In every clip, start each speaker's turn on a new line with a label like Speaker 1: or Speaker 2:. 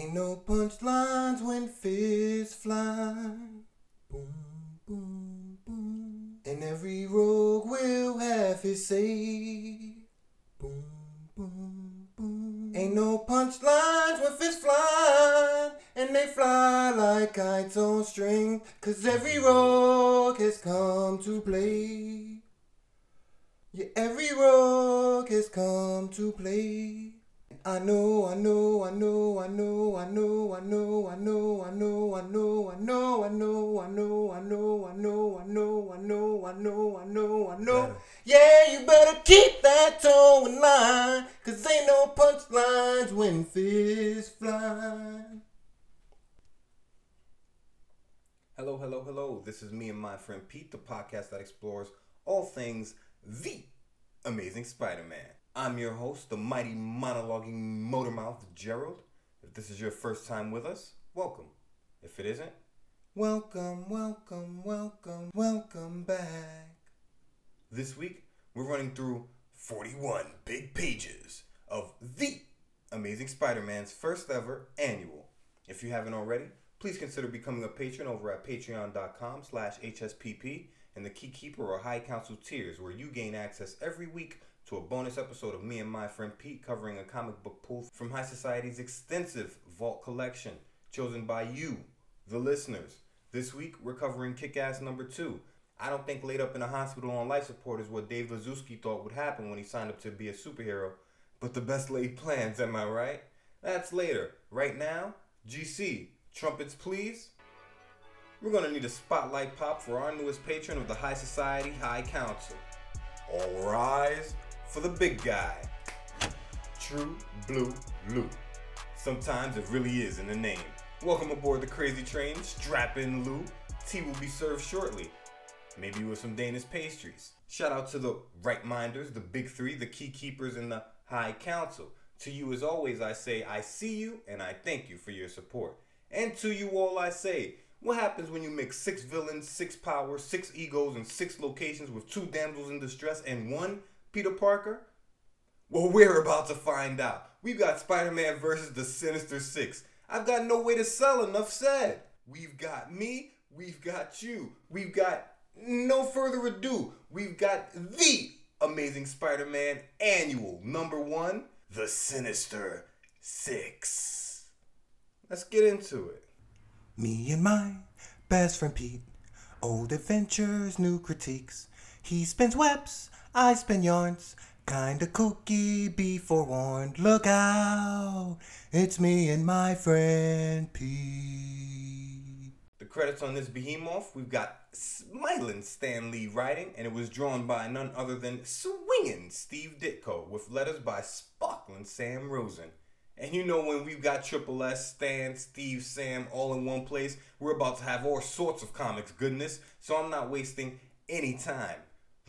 Speaker 1: Ain't no punchlines when fists fly. Boom, boom, boom. And every rogue will have his say. Boom, boom, boom. Ain't no punchlines when fists fly. And they fly like kites on string. Cause every rogue has come to play. Yeah, every rogue has come to play. I know, I know, I know, I know, I know, I know, I know, I know, I know, I know, I know, I know, I know, I know, I know, I know, I know, I know, I know. Yeah, you better keep that toe in line, cause ain't no punchlines when fists fly.
Speaker 2: Hello, hello, hello. This is me and my friend Pete, the podcast that explores all things the Amazing Spider Man. I'm your host, the mighty monologuing motormouth Gerald. If this is your first time with us, welcome. If it isn't,
Speaker 1: Welcome, welcome, welcome, welcome back.
Speaker 2: this week we're running through 41 big pages of the Amazing Spider Man's first ever annual. If you haven't already, please consider becoming a patron over at patreon.com slash hspp and the Key Keeper or High Council tiers where you gain access every week to a bonus episode of me and my friend Pete covering a comic book pull from High Society's extensive vault collection chosen by you, the listeners. This week we're covering Kick-Ass number two. I don't think laid up in a hospital on life support is what Dave Lizewski thought would happen when he signed up to be a superhero. But the best laid plans, am I right? That's later. Right now, GC, trumpets please. We're gonna need a spotlight pop for our newest patron of the High Society High Council. All rise for the big guy. True Blue Lou. Sometimes it really is in the name. Welcome aboard the crazy train. Strap in, Lou. Tea will be served shortly. Maybe with some Danish pastries. Shout out to the right minders, the big three, the key keepers, and the High Council. To you, as always, I say, I see you and I thank you for your support. And to you all, I say, what happens when you mix six villains, six powers, six egos, and six locations with two damsels in distress and one Peter Parker? Well, we're about to find out. We've got Spider Man versus the Sinister Six. I've got no way to sell, enough said. We've got me, we've got you, we've got no further ado, we've got the Amazing Spider Man annual number one, The Sinister Six. Let's get into it.
Speaker 1: Me and my best friend Pete, old adventures, new critiques. He spins webs, I spin yarns. Kinda kooky, be forewarned. Look out, it's me and my friend P.
Speaker 2: The credits on this behemoth, we've got smiling Stan Lee writing, and it was drawn by none other than swinging Steve Ditko, with letters by sparkling Sam Rosen. And you know when we've got Triple S, Stan, Steve, Sam all in one place, we're about to have all sorts of comics goodness, so I'm not wasting any time.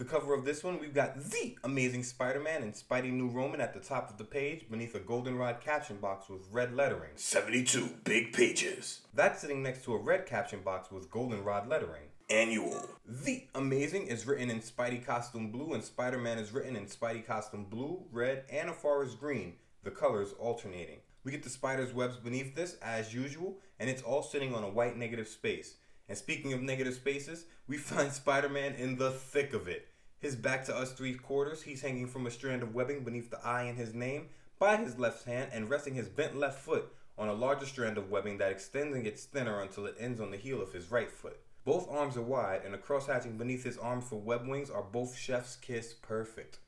Speaker 2: The cover of this one, we've got The Amazing Spider-Man and Spidey New Roman at the top of the page beneath a goldenrod caption box with red lettering. 72 big pages. That's sitting next to a red caption box with goldenrod lettering. Annual. The Amazing is written in Spidey costume blue and Spider-Man is written in Spidey costume blue, red, and a forest green, the colors alternating. We get the spider's webs beneath this, as usual, and it's all sitting on a white negative space. And speaking of negative spaces, we find Spider Man in the thick of it. His back to us three quarters, he's hanging from a strand of webbing beneath the eye in his name by his left hand and resting his bent left foot on a larger strand of webbing that extends and gets thinner until it ends on the heel of his right foot. Both arms are wide, and the cross hatching beneath his arms for web wings are both chef's kiss perfect.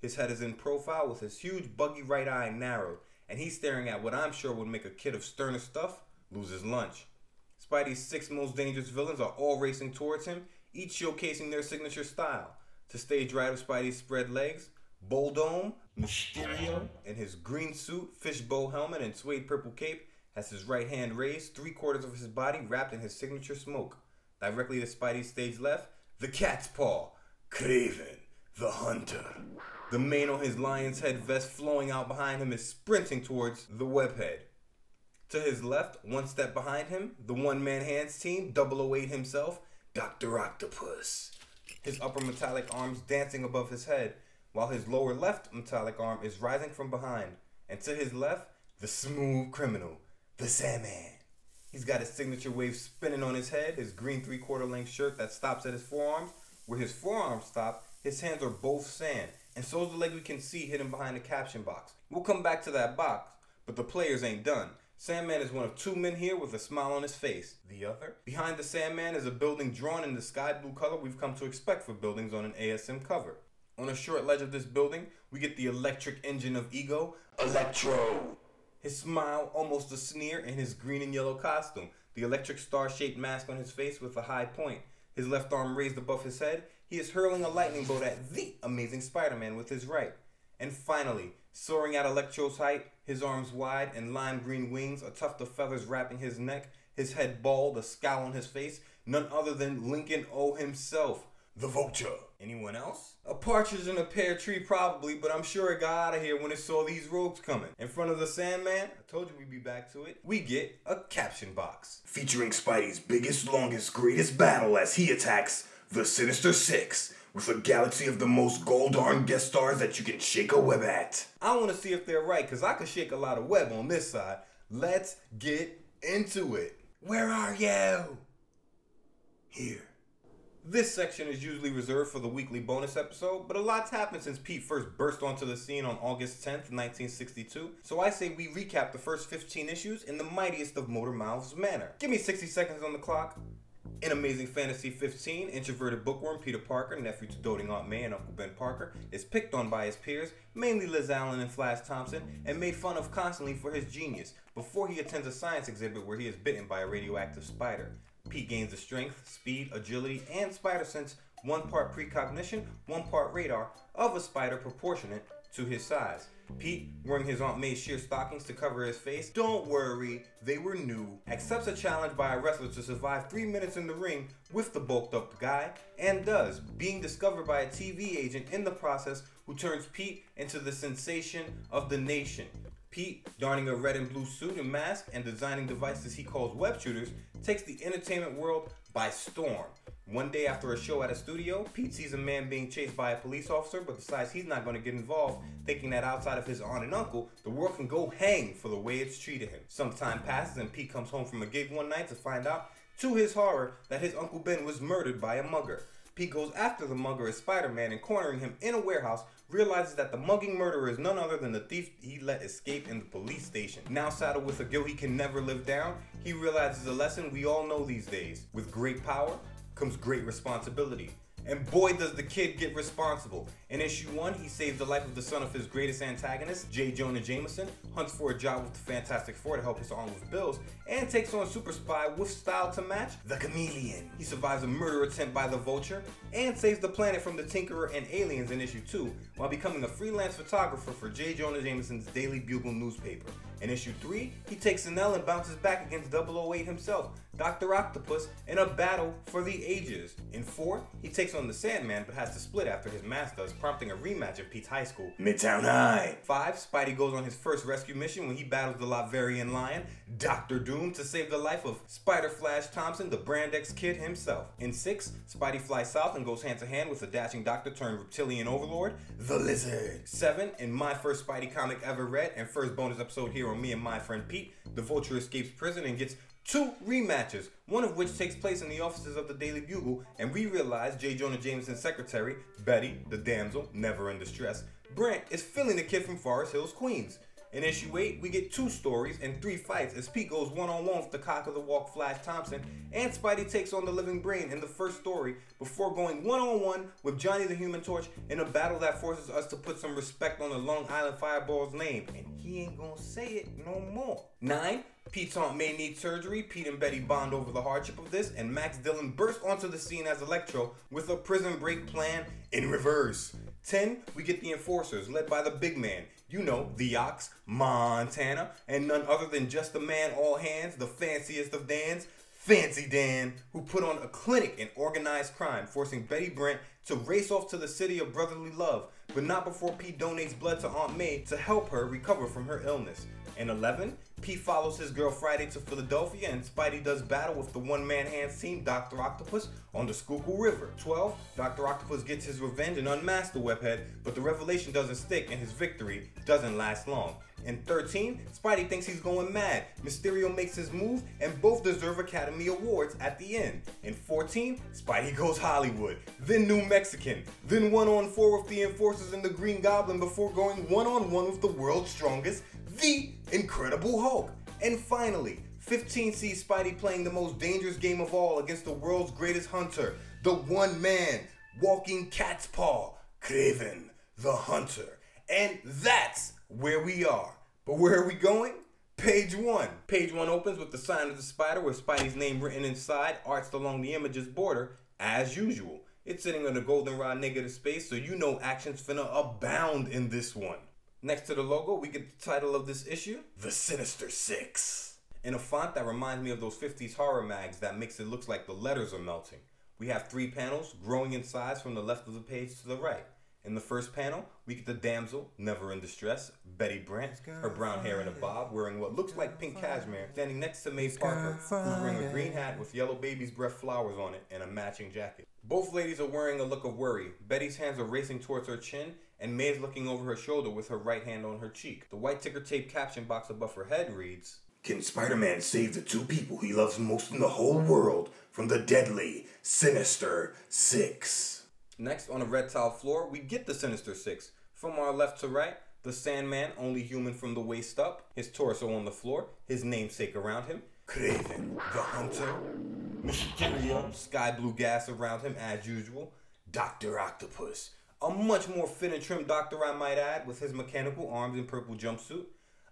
Speaker 2: His head is in profile with his huge buggy right eye narrowed, and he's staring at what I'm sure would make a kid of sterner stuff lose his lunch. Spidey's six most dangerous villains are all racing towards him, each showcasing their signature style. To stage right of Spidey's spread legs, Boldome, Mysterio, in his green suit, fishbowl helmet, and suede purple cape, has his right hand raised, three quarters of his body wrapped in his signature smoke. Directly to Spidey's stage left, the cat's paw, Kraven, the hunter. The mane on his lion's head vest flowing out behind him is sprinting towards the webhead. To his left, one step behind him, the one man hands team, 008 himself, Dr. Octopus. His upper metallic arms dancing above his head, while his lower left metallic arm is rising from behind. And to his left, the smooth criminal, the Sandman. He's got his signature wave spinning on his head, his green three quarter length shirt that stops at his forearms. Where his forearms stop, his hands are both sand, and so is the leg we can see hidden behind the caption box. We'll come back to that box, but the players ain't done. Sandman is one of two men here with a smile on his face. The other? Behind the Sandman is a building drawn in the sky blue color we've come to expect for buildings on an ASM cover. On a short ledge of this building, we get the electric engine of ego, Electro. His smile, almost a sneer, in his green and yellow costume, the electric star shaped mask on his face with a high point. His left arm raised above his head, he is hurling a lightning bolt at the amazing Spider Man with his right. And finally, soaring at Electro's height, his arms wide and lime green wings, a tuft of feathers wrapping his neck, his head bald, a scowl on his face, none other than Lincoln O himself, the Vulture. Anyone else? A partridge in a pear tree, probably, but I'm sure it got out of here when it saw these rogues coming. In front of the Sandman, I told you we'd be back to it, we get a caption box.
Speaker 1: Featuring Spidey's biggest, longest, greatest battle as he attacks the Sinister Six with a galaxy of the most gold darn guest stars that you can shake a web at.
Speaker 2: I want to see if they're right, because I could shake a lot of web on this side. Let's get into it. Where are you? Here. This section is usually reserved for the weekly bonus episode, but a lot's happened since Pete first burst onto the scene on August 10th, 1962, so I say we recap the first 15 issues in the mightiest of Motor Mouths manner. Give me 60 seconds on the clock. In Amazing Fantasy 15, introverted bookworm Peter Parker, nephew to doting Aunt May and Uncle Ben Parker, is picked on by his peers, mainly Liz Allen and Flash Thompson, and made fun of constantly for his genius before he attends a science exhibit where he is bitten by a radioactive spider. Pete gains the strength, speed, agility, and spider sense, one part precognition, one part radar, of a spider proportionate to his size. Pete, wearing his Aunt May's sheer stockings to cover his face, don't worry, they were new, accepts a challenge by a wrestler to survive three minutes in the ring with the bulked up guy, and does, being discovered by a TV agent in the process who turns Pete into the sensation of the nation. Pete, donning a red and blue suit and mask and designing devices he calls web shooters, takes the entertainment world by storm. One day after a show at a studio, Pete sees a man being chased by a police officer but decides he's not going to get involved, thinking that outside of his aunt and uncle, the world can go hang for the way it's treated him. Some time passes and Pete comes home from a gig one night to find out, to his horror, that his Uncle Ben was murdered by a mugger. Pete goes after the mugger as Spider Man and cornering him in a warehouse, realizes that the mugging murderer is none other than the thief he let escape in the police station. Now saddled with a guilt he can never live down, he realizes a lesson we all know these days. With great power comes great responsibility. And boy, does the kid get responsible. In issue one, he saves the life of the son of his greatest antagonist, J. Jonah Jameson, hunts for a job with the Fantastic Four to help his arm with bills, and takes on Super Spy with style to match the Chameleon. He survives a murder attempt by the Vulture, and saves the planet from the Tinkerer and aliens in issue two, while becoming a freelance photographer for J. Jonah Jameson's Daily Bugle newspaper. In issue 3, he takes an L and bounces back against 008 himself, Dr. Octopus, in a battle for the ages. In 4, he takes on the Sandman but has to split after his mask does, prompting a rematch of Pete's high school.
Speaker 1: Midtown High.
Speaker 2: 5, Spidey goes on his first rescue mission when he battles the Latverian Lion, Doctor Doom, to save the life of Spider Flash Thompson, the Brand X kid himself. In 6, Spidey flies south and goes hand to hand with the dashing doctor turned reptilian overlord, the Lizard. 7, in my first Spidey comic ever read and first bonus episode here on me and my friend Pete, the Vulture escapes prison and gets two rematches, one of which takes place in the offices of the Daily Bugle, and we realize J. Jonah Jameson's secretary, Betty, the damsel, never in distress, Brant, is filling the kid from Forest Hills, Queens. In issue 8, we get two stories and three fights as Pete goes one on one with the cock of the walk Flash Thompson, and Spidey takes on the living brain in the first story before going one on one with Johnny the Human Torch in a battle that forces us to put some respect on the Long Island Fireball's name. And he ain't gonna say it no more. 9. Pete's aunt May need surgery. Pete and Betty bond over the hardship of this, and Max Dillon bursts onto the scene as Electro with a prison break plan in reverse. 10. We get the Enforcers, led by the big man. You know, the Ox, Montana, and none other than just the man all hands, the fanciest of Dans, Fancy Dan, who put on a clinic in organized crime, forcing Betty Brant to race off to the city of brotherly love, but not before Pete donates blood to Aunt May to help her recover from her illness. In 11, Pete follows his girl Friday to Philadelphia, and Spidey does battle with the one man hand team, Dr. Octopus, on the Schuylkill River. 12, Dr. Octopus gets his revenge and unmasks the webhead, but the revelation doesn't stick, and his victory doesn't last long. In 13, Spidey thinks he's going mad. Mysterio makes his move, and both deserve Academy Awards at the end. In 14, Spidey goes Hollywood, then New Mexican, then one on four with the Enforcers and the Green Goblin before going one on one with the world's strongest, the Incredible Hulk. And finally, 15 sees Spidey playing the most dangerous game of all against the world's greatest hunter, the one man, walking cat's paw, Kraven the Hunter. And that's where we are. But where are we going? Page one. Page one opens with the sign of the spider with Spidey's name written inside, arched along the image's border, as usual. It's sitting on a goldenrod negative space, so you know action's finna abound in this one. Next to the logo, we get the title of this issue, The Sinister Six. In a font that reminds me of those 50s horror mags that makes it look like the letters are melting. We have three panels growing in size from the left of the page to the right. In the first panel, we get the damsel, never in distress, Betty Brant, her brown hair in a bob, wearing what looks like pink cashmere, standing next to May Parker, who's wearing a green hat with yellow baby's breath flowers on it and a matching jacket. Both ladies are wearing a look of worry. Betty's hands are racing towards her chin, and May's looking over her shoulder with her right hand on her cheek. The white ticker tape caption box above her head reads,
Speaker 1: Can Spider Man save the two people he loves most in the whole world from the deadly, sinister Six?
Speaker 2: Next, on a red tile floor, we get the Sinister Six. From our left to right, the Sandman, only human from the waist up, his torso on the floor, his namesake around him, Kraven, the Hunter, Mysterio, sky blue gas around him as usual, Dr. Octopus, a much more fit and trim doctor I might add, with his mechanical arms and purple jumpsuit,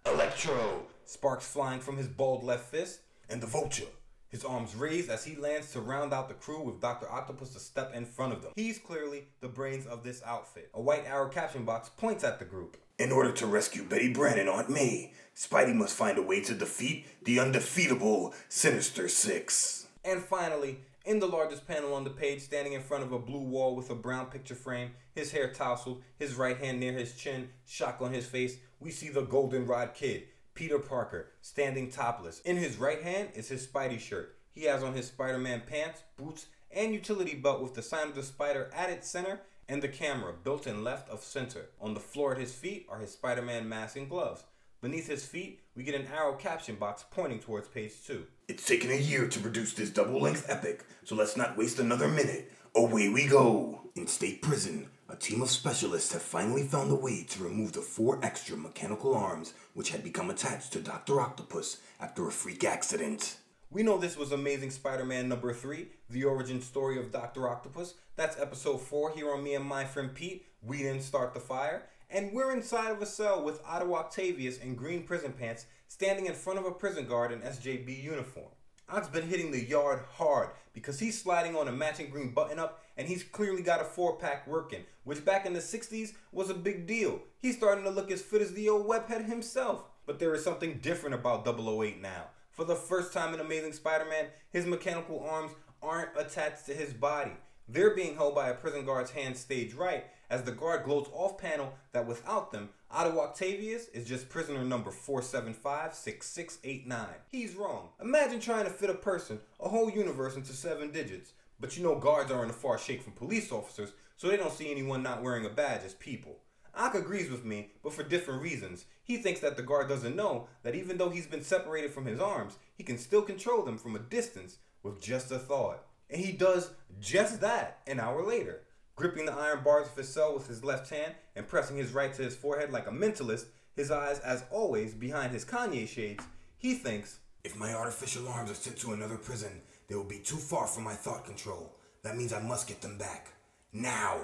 Speaker 2: Electro, sparks flying from his bald left fist, and the Vulture, his arms raised as he lands to round out the crew with Dr. Octopus to step in front of them. He's clearly the brains of this outfit. A white arrow caption box points at the group.
Speaker 1: In order to rescue Betty Brant and Aunt May, Spidey must find a way to defeat the undefeatable Sinister Six.
Speaker 2: And finally, in the largest panel on the page, standing in front of a blue wall with a brown picture frame, his hair tousled, his right hand near his chin, shock on his face, we see the Goldenrod Kid, Peter Parker, standing topless. In his right hand is his Spidey shirt. He has on his Spider Man pants, boots, and utility belt with the sign of the spider at its center and the camera built in left of center. On the floor at his feet are his Spider Man mask and gloves. Beneath his feet, we get an arrow caption box pointing towards page 2.
Speaker 1: It's taken a year to produce this double length epic, so let's not waste another minute. Away we go! In state prison, a team of specialists have finally found a way to remove the four extra mechanical arms which had become attached to Dr. Octopus after a freak accident.
Speaker 2: We know this was Amazing Spider Man number 3, the origin story of Dr. Octopus. That's episode 4 here on Me and My Friend Pete. We didn't start the fire. And we're inside of a cell with Otto Octavius in green prison pants standing in front of a prison guard in SJB uniform. Ock's been hitting the yard hard because he's sliding on a matching green button up and he's clearly got a four pack working, which back in the 60s was a big deal. He's starting to look as fit as the old webhead himself. But there is something different about 008 now. For the first time in Amazing Spider Man, his mechanical arms aren't attached to his body. They're being held by a prison guard's hand stage right as the guard gloats off panel that without them, Otto Octavius is just prisoner number 4756689. He's wrong. Imagine trying to fit a person, a whole universe, into seven digits. But you know guards are in a far shake from police officers, so they don't see anyone not wearing a badge as people. Ock agrees with me, but for different reasons. He thinks that the guard doesn't know that even though he's been separated from his arms, he can still control them from a distance with just a thought. And he does just that an hour later. Gripping the iron bars of his cell with his left hand and pressing his right to his forehead like a mentalist, his eyes, as always, behind his Kanye shades, he thinks,
Speaker 1: If my artificial arms are sent to another prison, they will be too far from my thought control. That means I must get them back. Now!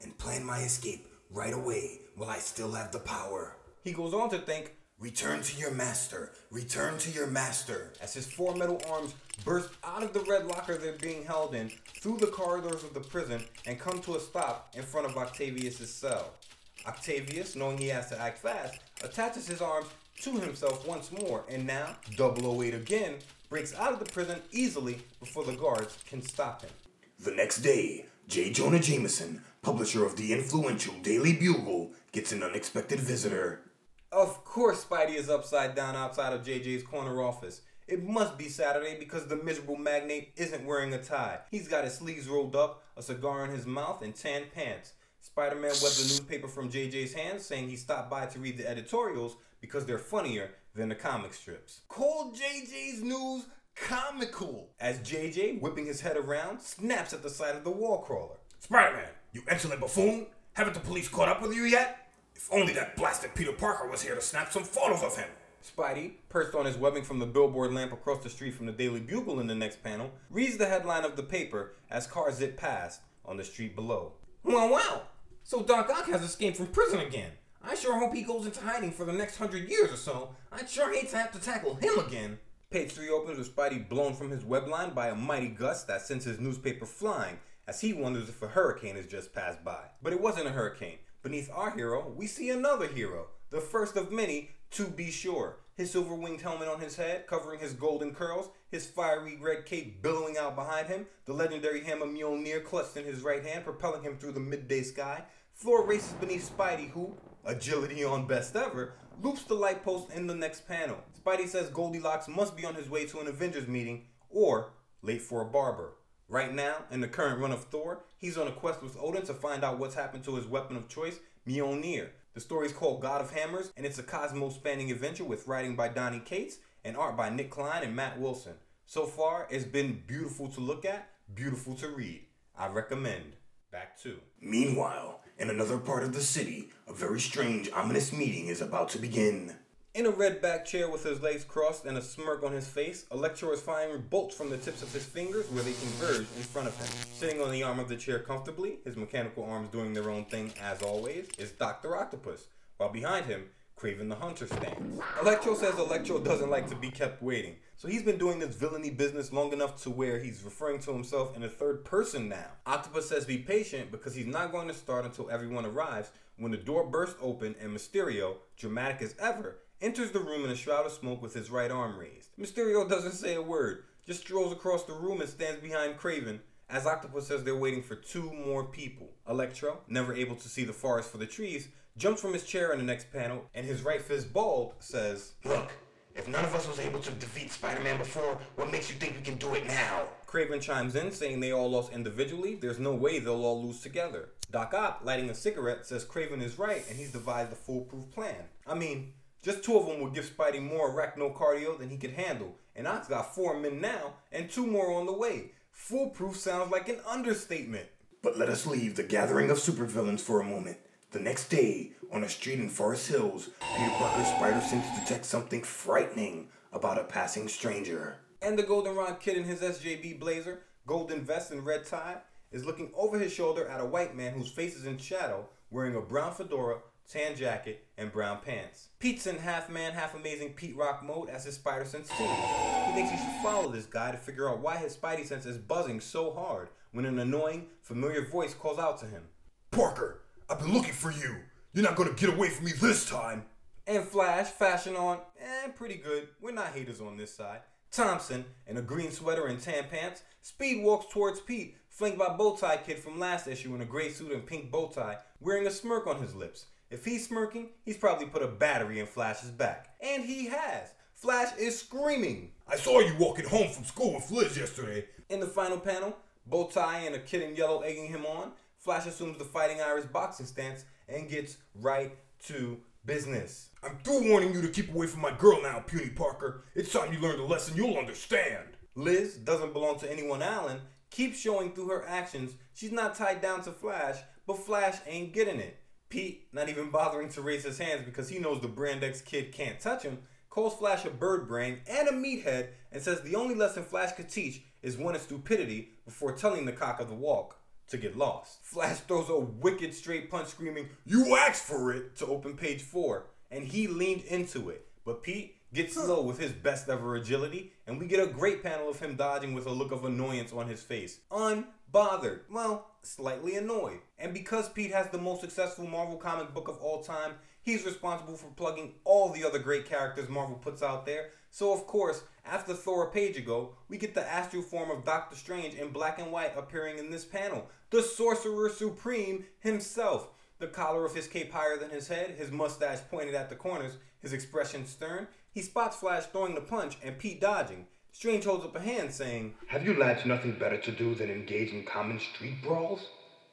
Speaker 1: And plan my escape right away while I still have the power.
Speaker 2: He goes on to think,
Speaker 1: Return to your master. Return to your master.
Speaker 2: As his four metal arms burst out of the red locker they're being held in, through the corridors of the prison, and come to a stop in front of Octavius' cell. Octavius, knowing he has to act fast, attaches his arms to himself once more, and now, 008 again, breaks out of the prison easily before the guards can stop him.
Speaker 1: The next day, J. Jonah Jameson, publisher of the influential Daily Bugle, gets an unexpected visitor.
Speaker 2: Of course, Spidey is upside down outside of JJ's corner office. It must be Saturday because the miserable magnate isn't wearing a tie. He's got his sleeves rolled up, a cigar in his mouth, and tan pants. Spider Man webbed the newspaper from JJ's hands, saying he stopped by to read the editorials, because they're funnier than the comic strips. Call JJ's news comical as JJ, whipping his head around, snaps at the sight of the wall crawler.
Speaker 3: Spider Man, you insolent buffoon! Haven't the police caught up with you yet? If only that blasted Peter Parker was here to snap some photos of him!
Speaker 2: Spidey, perched on his webbing from the billboard lamp across the street from the Daily Bugle in the next panel, reads the headline of the paper as cars zip past on the street below. Wow, wow! So Doc Ock has escaped from prison again. I sure hope he goes into hiding for the next hundred years or so. I'd sure hate to have to tackle him again. Page 3 opens with Spidey blown from his webline by a mighty gust that sends his newspaper flying as he wonders if a hurricane has just passed by. But it wasn't a hurricane. Beneath our hero, we see another hero, the first of many, to be sure. His silver winged helmet on his head, covering his golden curls, his fiery red cape billowing out behind him, the legendary hammer Mjolnir clutched in his right hand, propelling him through the midday sky. Thor races beneath Spidey, who, agility on best ever, loops the light post in the next panel. Spidey says Goldilocks must be on his way to an Avengers meeting or late for a barber. Right now, in the current run of Thor, he's on a quest with Odin to find out what's happened to his weapon of choice, Mjolnir. The story is called God of Hammers, and it's a cosmos spanning adventure with writing by Donny Cates and art by Nic Klein and Matt Wilson. So far, it's been beautiful to look at, beautiful to read. I recommend. Back to.
Speaker 3: Meanwhile, in another part of the city, a very strange, ominous meeting is about to begin.
Speaker 2: In a red back chair with his legs crossed and a smirk on his face, Electro is firing bolts from the tips of his fingers where they converge in front of him. Sitting on the arm of the chair comfortably, his mechanical arms doing their own thing as always, is Dr. Octopus, while behind him, Kraven the Hunter stands. Electro says Electro doesn't like to be kept waiting, so he's been doing this villainy business long enough to where he's referring to himself in a third person now. Octopus says be patient because he's not going to start until everyone arrives when the door bursts open and Mysterio, dramatic as ever, enters the room in a shroud of smoke with his right arm raised. Mysterio doesn't say a word, just strolls across the room and stands behind Kraven as Octopus says they're waiting for two more people. Electro, never able to see the forest for the trees, jumps from his chair in the next panel and his right fist bald says,
Speaker 3: Look, if none of us was able to defeat Spider Man before, what makes you think we can do it now?
Speaker 2: Kraven chimes in, saying they all lost individually. There's no way they'll all lose together. Doc Ock, lighting a cigarette, says Kraven is right and he's devised a foolproof plan. I mean, just two of them would give Spidey more arachno cardio than he could handle, and Ock's got four men now and two more on the way. Foolproof sounds like an understatement.
Speaker 3: But let us leave the gathering of supervillains for a moment. The next day, on a street in Forest Hills, Peter Parker's spider sense detects something frightening about a passing stranger.
Speaker 2: And the Goldenrod kid in his SJB blazer, golden vest, and red tie is looking over his shoulder at a white man whose face is in shadow, wearing a brown fedora, tan jacket, and brown pants. Pete's in half man, half amazing Pete Rock mode as his spider sense too. He thinks he should follow this guy to figure out why his spidey sense is buzzing so hard when an annoying, familiar voice calls out to him.
Speaker 3: Parker, I've been looking for you. You're not gonna get away from me this time.
Speaker 2: And Flash, fashion on, eh, pretty good. We're not haters on this side. Thompson, in a green sweater and tan pants, speed walks towards Pete, flanked by Bowtie Kid from last issue in a gray suit and pink bow tie, wearing a smirk on his lips. If he's smirking, he's probably put a battery in Flash's back. And he has. Flash is screaming.
Speaker 3: I saw you walking home from school with Liz yesterday.
Speaker 2: In the final panel, Bowtie and a kid in yellow egging him on, Flash assumes the Fighting Irish boxing stance and gets right to business.
Speaker 3: I'm through warning you to keep away from my girl now, Puny Parker. It's time you learned a lesson you'll understand.
Speaker 2: Liz doesn't belong to anyone Allen, keeps showing through her actions she's not tied down to Flash, but Flash ain't getting it. Pete, not even bothering to raise his hands because he knows the Brand X kid can't touch him, calls Flash a bird brain and a meathead and says the only lesson Flash could teach is one of stupidity before telling the cock of the walk to get lost. Flash throws a wicked straight punch screaming, You asked for it! to open page 4, and he leaned into it. But Pete gets low with his best ever agility, and we get a great panel of him dodging with a look of annoyance on his face. Unbothered. Well, slightly annoyed. And because Pete has the most successful Marvel comic book of all time, he's responsible for plugging all the other great characters Marvel puts out there. So, of course, after Thor a page ago, we get the astral form of Doctor Strange in black and white appearing in this panel. The Sorcerer Supreme himself. The collar of his cape higher than his head, his mustache pointed at the corners, his expression stern. He spots Flash throwing the punch and Pete dodging. Strange holds up a hand saying,
Speaker 3: Have you lads nothing better to do than engage in common street brawls?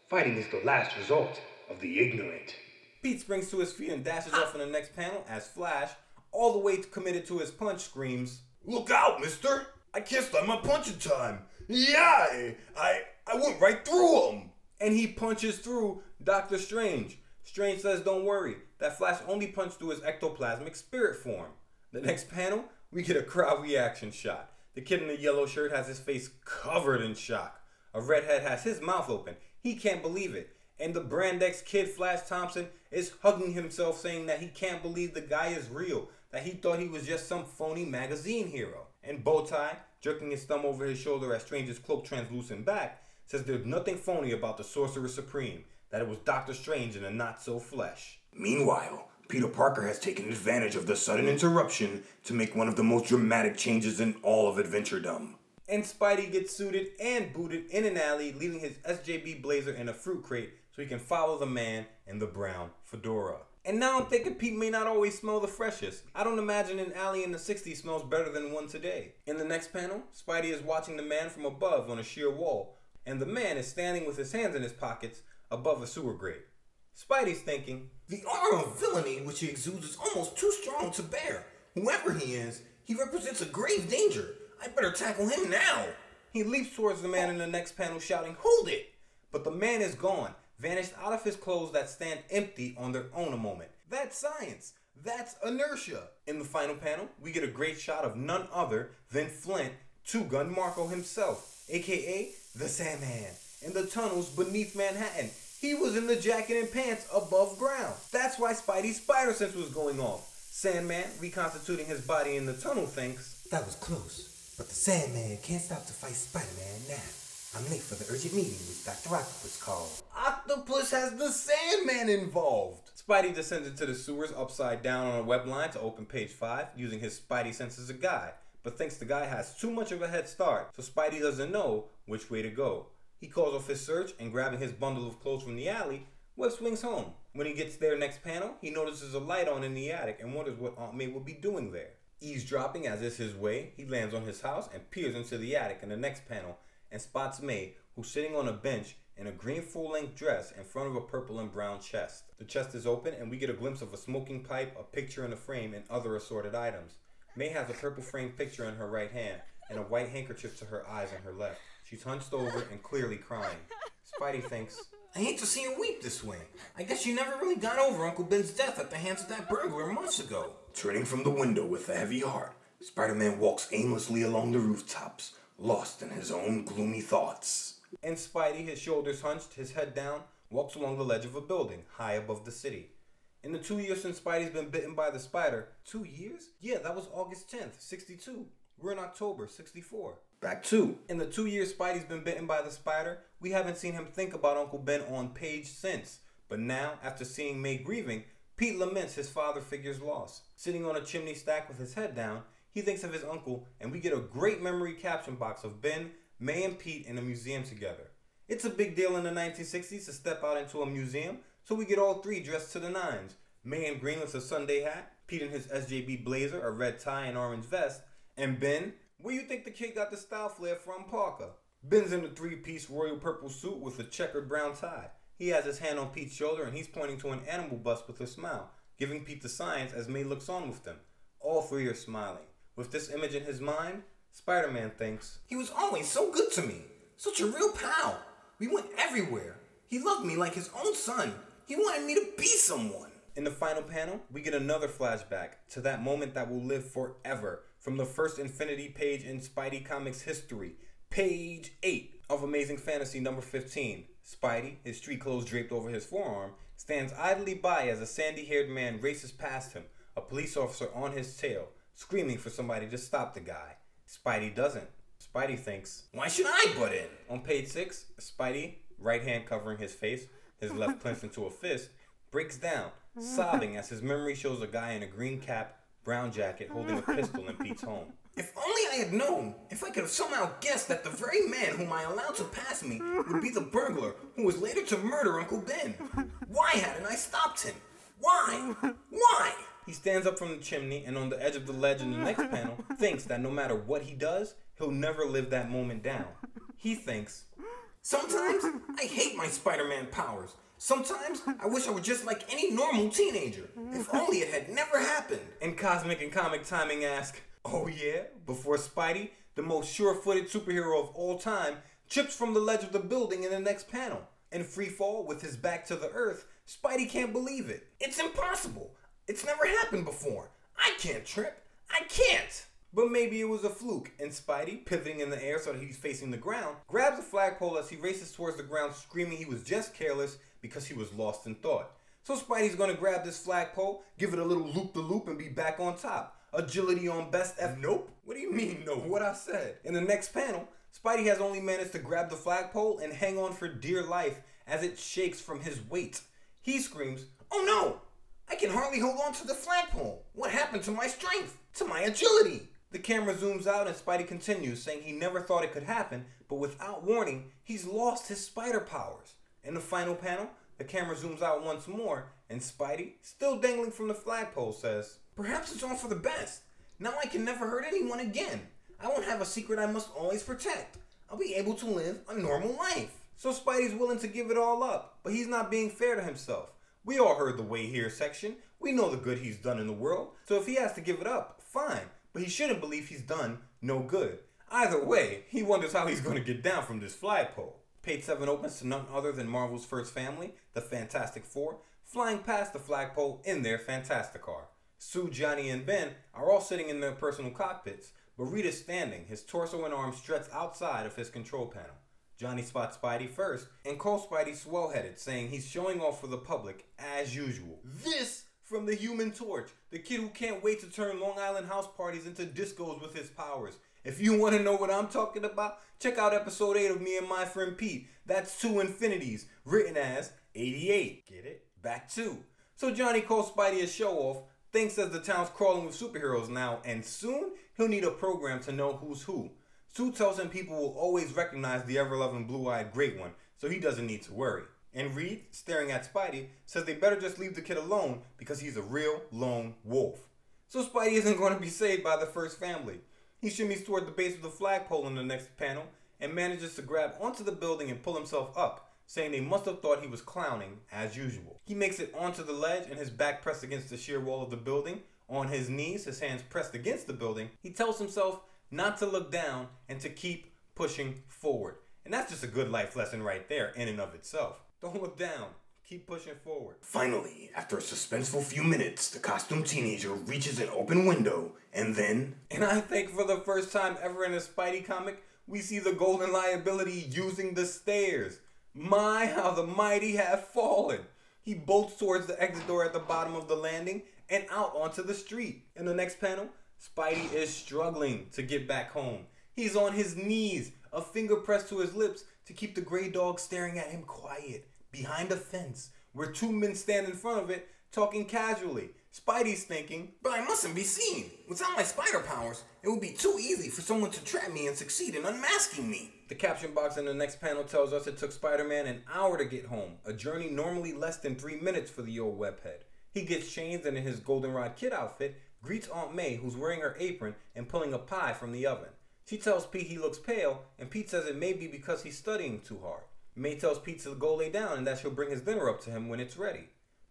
Speaker 3: Fighting is the last resort of the ignorant.
Speaker 2: Pete springs to his feet and dashes off in the next panel as Flash, all the way committed to his punch, screams,
Speaker 3: Look out, mister! I can't start my punching time. Yeah, I I went right through him.
Speaker 2: and he punches through Doctor Strange. Strange says, Don't worry, that Flash only punched through his ectoplasmic spirit form. The next panel, we get a crowd reaction shot. The kid in the yellow shirt has his face covered in shock. A redhead has his mouth open. He can't believe it. And the Brand X kid, Flash Thompson, is hugging himself, saying that he can't believe the guy is real, that he thought he was just some phony magazine hero. And Bowtie, jerking his thumb over his shoulder at Strange's cloak translucent back, says there's nothing phony about the Sorcerer Supreme, that it was Doctor Strange in a not so flesh.
Speaker 3: Meanwhile, Peter Parker has taken advantage of the sudden interruption to make one of the most dramatic changes in all of Adventuredom.
Speaker 2: And Spidey gets suited and booted in an alley, leaving his SJB blazer in a fruit crate so he can follow the man in the brown fedora. And now I'm thinking Pete may not always smell the freshest. I don't imagine an alley in the 60s smells better than one today. In the next panel, Spidey is watching the man from above on a sheer wall, and the man is standing with his hands in his pockets above a sewer grate. Spidey's thinking,
Speaker 1: The aura of villainy which he exudes is almost too strong to bear. Whoever he is, he represents a grave danger. I better tackle him now.
Speaker 2: He leaps towards the man in the next panel, shouting, Hold it! But the man is gone, vanished out of his clothes that stand empty on their own a moment. That's science. That's inertia. In the final panel, we get a great shot of none other than Flint, Two Gun Marko himself, aka the Sandman, in the tunnels beneath Manhattan. He was in the jacket and pants above ground. That's why Spidey's spider sense was going off. Sandman, reconstituting his body in the tunnel, thinks,
Speaker 1: That was close, but the Sandman can't stop to fight Spider-Man now. I'm late for the urgent meeting which Dr. Octopus called.
Speaker 2: Octopus has the Sandman involved. Spidey descends into the sewers upside down on a web line to open page 5 using his Spidey sense as a guide, but thinks the guy has too much of a head start, so Spidey doesn't know which way to go. He calls off his search and grabbing his bundle of clothes from the alley, web swings home. When he gets there next panel, he notices a light on in the attic and wonders what Aunt May would be doing there. Eavesdropping as is his way, he lands on his house and peers into the attic in the next panel and spots May, who's sitting on a bench in a green full length dress in front of a purple and brown chest. The chest is open and we get a glimpse of a smoking pipe, a picture in a frame, and other assorted items. May has a purple framed picture in her right hand and a white handkerchief to her eyes on her left. She's hunched over and clearly crying. Spidey thinks,
Speaker 1: I hate to see her weep this way. I guess she never really got over Uncle Ben's death at the hands of that burglar months ago.
Speaker 3: Turning from the window with a heavy heart, Spider Man walks aimlessly along the rooftops, lost in his own gloomy thoughts.
Speaker 2: and Spidey, his shoulders hunched, his head down, walks along the ledge of a building high above the city. In the two years since Spidey's been bitten by the spider, two years? Yeah, that was August 10th, 62. We're in October, 64.
Speaker 3: Back two.
Speaker 2: In the two years Spidey's been bitten by the spider, we haven't seen him think about Uncle Ben on page since. But now, after seeing May grieving, Pete laments his father figure's loss. Sitting on a chimney stack with his head down, he thinks of his uncle, and we get a great memory caption box of Ben, May, and Pete in a museum together. It's a big deal in the 1960s to step out into a museum, so we get all three dressed to the nines. May in green with a Sunday hat, Pete in his SJB blazer, a red tie, and orange vest, and Ben, where you think the kid got the style flair from, Parker? Ben's in a three-piece royal purple suit with a checkered brown tie. He has his hand on Pete's shoulder and he's pointing to an animal bust with a smile, giving Pete the signs as May looks on with them. All three are smiling. With this image in his mind, Spider-Man thinks,
Speaker 1: He was always so good to me. Such a real pal. We went everywhere. He loved me like his own son. He wanted me to be someone.
Speaker 2: In the final panel, we get another flashback to that moment that will live forever from the first Infinity page in Spidey Comics history, page 8 of Amazing Fantasy number 15. Spidey, his street clothes draped over his forearm, stands idly by as a sandy haired man races past him, a police officer on his tail, screaming for somebody to stop the guy. Spidey doesn't. Spidey thinks,
Speaker 1: Why should I butt in?
Speaker 2: on page six, Spidey, right hand covering his face, his left clenched into a fist, breaks down, sobbing as his memory shows a guy in a green cap, brown jacket, holding a pistol in Pete's home.
Speaker 1: If only I had known, if I could have somehow guessed that the very man whom I allowed to pass me would be the burglar who was later to murder Uncle Ben. Why hadn't I stopped him? Why? Why?
Speaker 2: He stands up from the chimney and on the edge of the ledge in the next panel thinks that no matter what he does, he'll never live that moment down. He thinks,
Speaker 1: Sometimes I hate my Spider Man powers.
Speaker 2: Sometimes I wish I were just like any normal teenager. If only it had never happened. And Cosmic and Comic Timing ask, Oh yeah? Before Spidey, the most sure footed superhero of all time, chips from the ledge of the building in the next panel. In free fall, with his back to the earth, Spidey can't believe it. It's impossible. It's never happened before. I can't trip. I can't. But maybe it was a fluke, and Spidey, pivoting in the air so that he's facing the ground, grabs a flagpole as he races towards the ground, screaming he was just careless because he was lost in thought. So Spidey's gonna grab this flagpole, give it a little loop the loop, and be back on top. Agility on best F. Nope. What do you mean, no? What I said. In the next panel, Spidey has only managed to grab the flagpole and hang on for dear life as it shakes from his weight. He screams, Oh no! I can hardly hold on to the flagpole. What happened to my strength? To my agility? The camera zooms out and Spidey continues, saying he never thought it could happen, but without warning, he's lost his spider powers. In the final panel, the camera zooms out once more, and Spidey, still dangling from the flagpole, says, Perhaps it's all for the best. Now I can never hurt anyone again. I won't have a secret I must always protect. I'll be able to live a normal life. So Spidey's willing to give it all up, but he's not being fair to himself. We all heard the way here section. We know the good he's done in the world. So if he has to give it up, fine but he shouldn't believe he's done no good. Either way, he wonders how he's going to get down from this flagpole. Page 7 opens to none other than Marvel's first family, the Fantastic Four, flying past the flagpole in their Fantasticar. Sue, Johnny, and Ben are all sitting in their personal cockpits, but Reed is standing, his torso and arms stretched outside of his control panel. Johnny spots Spidey first and calls Spidey swell headed, saying he's showing off for the public as usual. This from the Human Torch, the kid who can't wait to turn Long Island house parties into discos with his powers. If you want to know what I'm talking about, check out episode 8 of Me and My Friend Pete. That's two infinities, written as 88. Get it? Back two. So Johnny calls Spidey a show off, thinks as the town's crawling with superheroes now, and soon he'll need a program to know who's who. Sue tells him people will always recognize the ever loving blue eyed great one, so he doesn't need to worry. And Reed, staring at Spidey, says they better just leave the kid alone because he's a real lone wolf. So Spidey isn't going to be saved by the first family. He shimmies toward the base of the flagpole in the next panel and manages to grab onto the building and pull himself up, saying they must have thought he was clowning as usual. He makes it onto the ledge and his back pressed against the sheer wall of the building. On his knees, his hands pressed against the building, he tells himself not to look down and to keep pushing forward. And that's just a good life lesson right there in and of itself. Don't look down. Keep pushing forward.
Speaker 3: Finally, after a suspenseful few minutes, the costumed teenager reaches an open window and then.
Speaker 2: And I think for the first time ever in a Spidey comic, we see the golden liability using the stairs. My, how the mighty have fallen. He bolts towards the exit door at the bottom of the landing and out onto the street. In the next panel, Spidey is struggling to get back home. He's on his knees, a finger pressed to his lips to keep the gray dog staring at him quiet behind a fence where two men stand in front of it talking casually. Spidey's thinking, but I mustn't be seen. Without my spider powers, it would be too easy for someone to trap me and succeed in unmasking me. The caption box in the next panel tells us it took Spider Man an hour to get home, a journey normally less than three minutes for the old webhead. He gets changed and in his Goldenrod Kid outfit, greets Aunt May, who's wearing her apron and pulling a pie from the oven. She tells Pete he looks pale, and Pete says it may be because he's studying too hard. May tells Pete to go lay down and that she'll bring his dinner up to him when it's ready.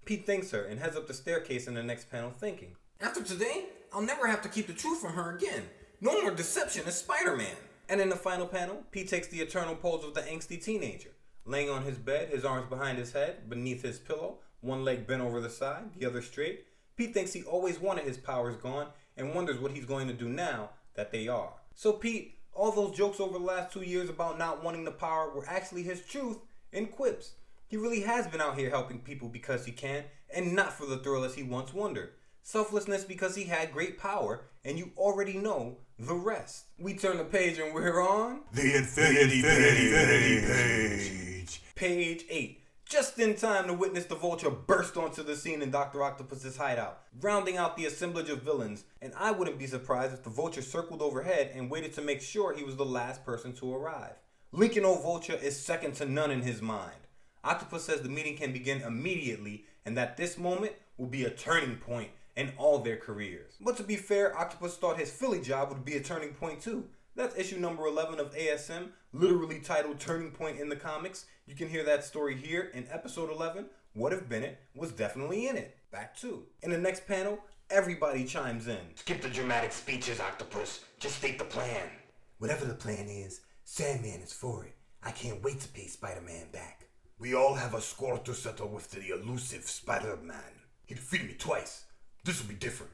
Speaker 2: Pete thanks her and heads up the staircase in the next panel thinking, After today, I'll never have to keep the truth from her again. No more deception as Spider Man. And in the final panel, Pete takes the eternal pose of the angsty teenager, laying on his bed, his arms behind his head, beneath his pillow, one leg bent over the side, the other straight. Pete thinks he always wanted his powers gone and wonders what he's going to do now that they are. So, Pete, all those jokes over the last two years about not wanting the power were actually his truth and quips. He really has been out here helping people because he can, and not for the thrill as he once wondered. Selflessness because he had great power, and you already know the rest. We turn the page and we're on
Speaker 3: the Infinity, the Infinity, Infinity page.
Speaker 2: Page 8 just in time to witness the vulture burst onto the scene in Dr. Octopus's hideout, rounding out the assemblage of villains, and I wouldn't be surprised if the vulture circled overhead and waited to make sure he was the last person to arrive. Lincoln O. Vulture is second to none in his mind. Octopus says the meeting can begin immediately and that this moment will be a turning point in all their careers. But to be fair, Octopus thought his Philly job would be a turning point too. That's issue number 11 of ASM, literally titled Turning Point in the Comics. You can hear that story here in episode 11. What if Bennett was definitely in it? Back two. In the next panel, everybody chimes in.
Speaker 3: Skip the dramatic speeches, Octopus. Just state the plan.
Speaker 1: Whatever the plan is, Sandman is for it. I can't wait to pay Spider Man back.
Speaker 3: We all have a score to settle with the elusive Spider-Man. He defeated me twice. This will be different.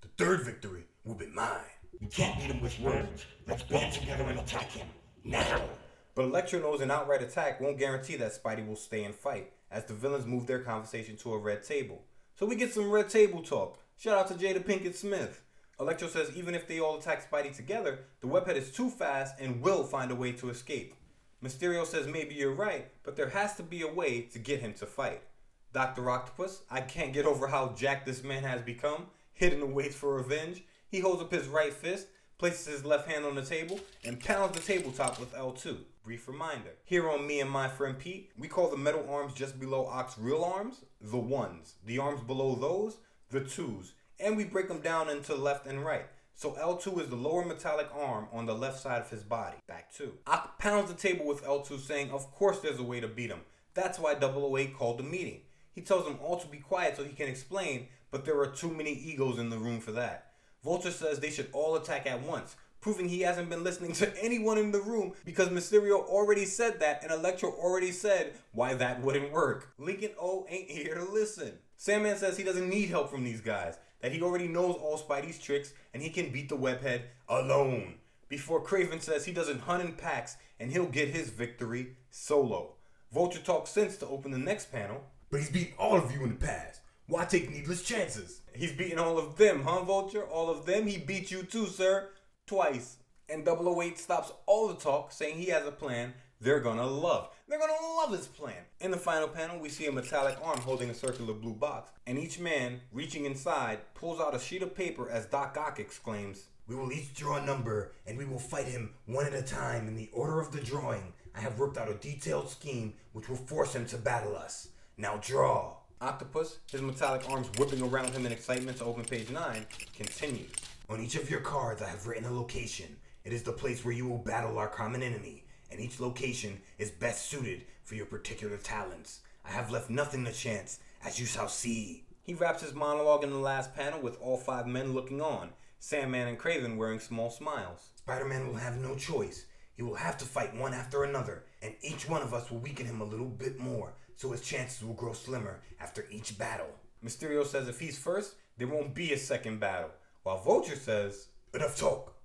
Speaker 3: The third victory will be mine. We can't beat him with words. Let's band together and attack him. Now!
Speaker 2: But Electro knows an outright attack won't guarantee that Spidey will stay and fight, as the villains move their conversation to a red table. So we get some red table talk. Shout out to Jada Pinkett Smith. Electro says even if they all attack Spidey together, the webhead is too fast and will find a way to escape. Mysterio says maybe you're right, but there has to be a way to get him to fight. Dr. Octopus, I can't get over how jacked this man has become, hidden awaits for revenge. He holds up his right fist, places his left hand on the table, and pounds the tabletop with L2. Brief reminder. Here on Me and My Friend Pete, we call the metal arms just below Ock's real arms the ones, the arms below those the twos, and we break them down into left and right. So L2 is the lower metallic arm on the left side of his body. Back two. Ock pounds the table with L2 saying, of course there's a way to beat him. That's why Otto called the meeting. He tells them all to be quiet so he can explain, but there are too many egos in the room for that. Vulture says they should all attack at once, proving he hasn't been listening to anyone in the room because Mysterio already said that and Electro already said why that wouldn't work. Lincoln O ain't here to listen. Sandman says he doesn't need help from these guys, that he already knows all Spidey's tricks and he can beat the webhead alone. Before Kraven says he doesn't hunt in packs and he'll get his victory solo. Vulture talks sense to open the next panel.
Speaker 3: But he's beaten all of you in the past. Why take needless chances?
Speaker 2: He's beaten all of them, huh, Vulture? All of them? He beat you too, sir. Twice. And Otto stops all the talk, saying he has a plan they're gonna love. They're gonna love his plan. In the final panel, we see a metallic arm holding a circular blue box, and each man, reaching inside, pulls out a sheet of paper as Doc Ock exclaims,
Speaker 1: We will each draw a number, and we will fight him one at a time in the order of the drawing. I have worked out a detailed scheme which will force him to battle us. Now draw.
Speaker 2: Octopus, his metallic arms whipping around him in excitement to open page 9, continues.
Speaker 1: On each of your cards, I have written a location. It is the place where you will battle our common enemy, and each location is best suited for your particular talents. I have left nothing to chance, as you shall see.
Speaker 2: He wraps his monologue in the last panel with all five men looking on, Sandman and Kraven wearing small smiles.
Speaker 1: Spider Man will have no choice. He will have to fight one after another, and each one of us will weaken him a little bit more, so his chances will grow slimmer after each battle.
Speaker 2: Mysterio says if he's first, there won't be a second battle, while Vulture says,
Speaker 3: Enough talk.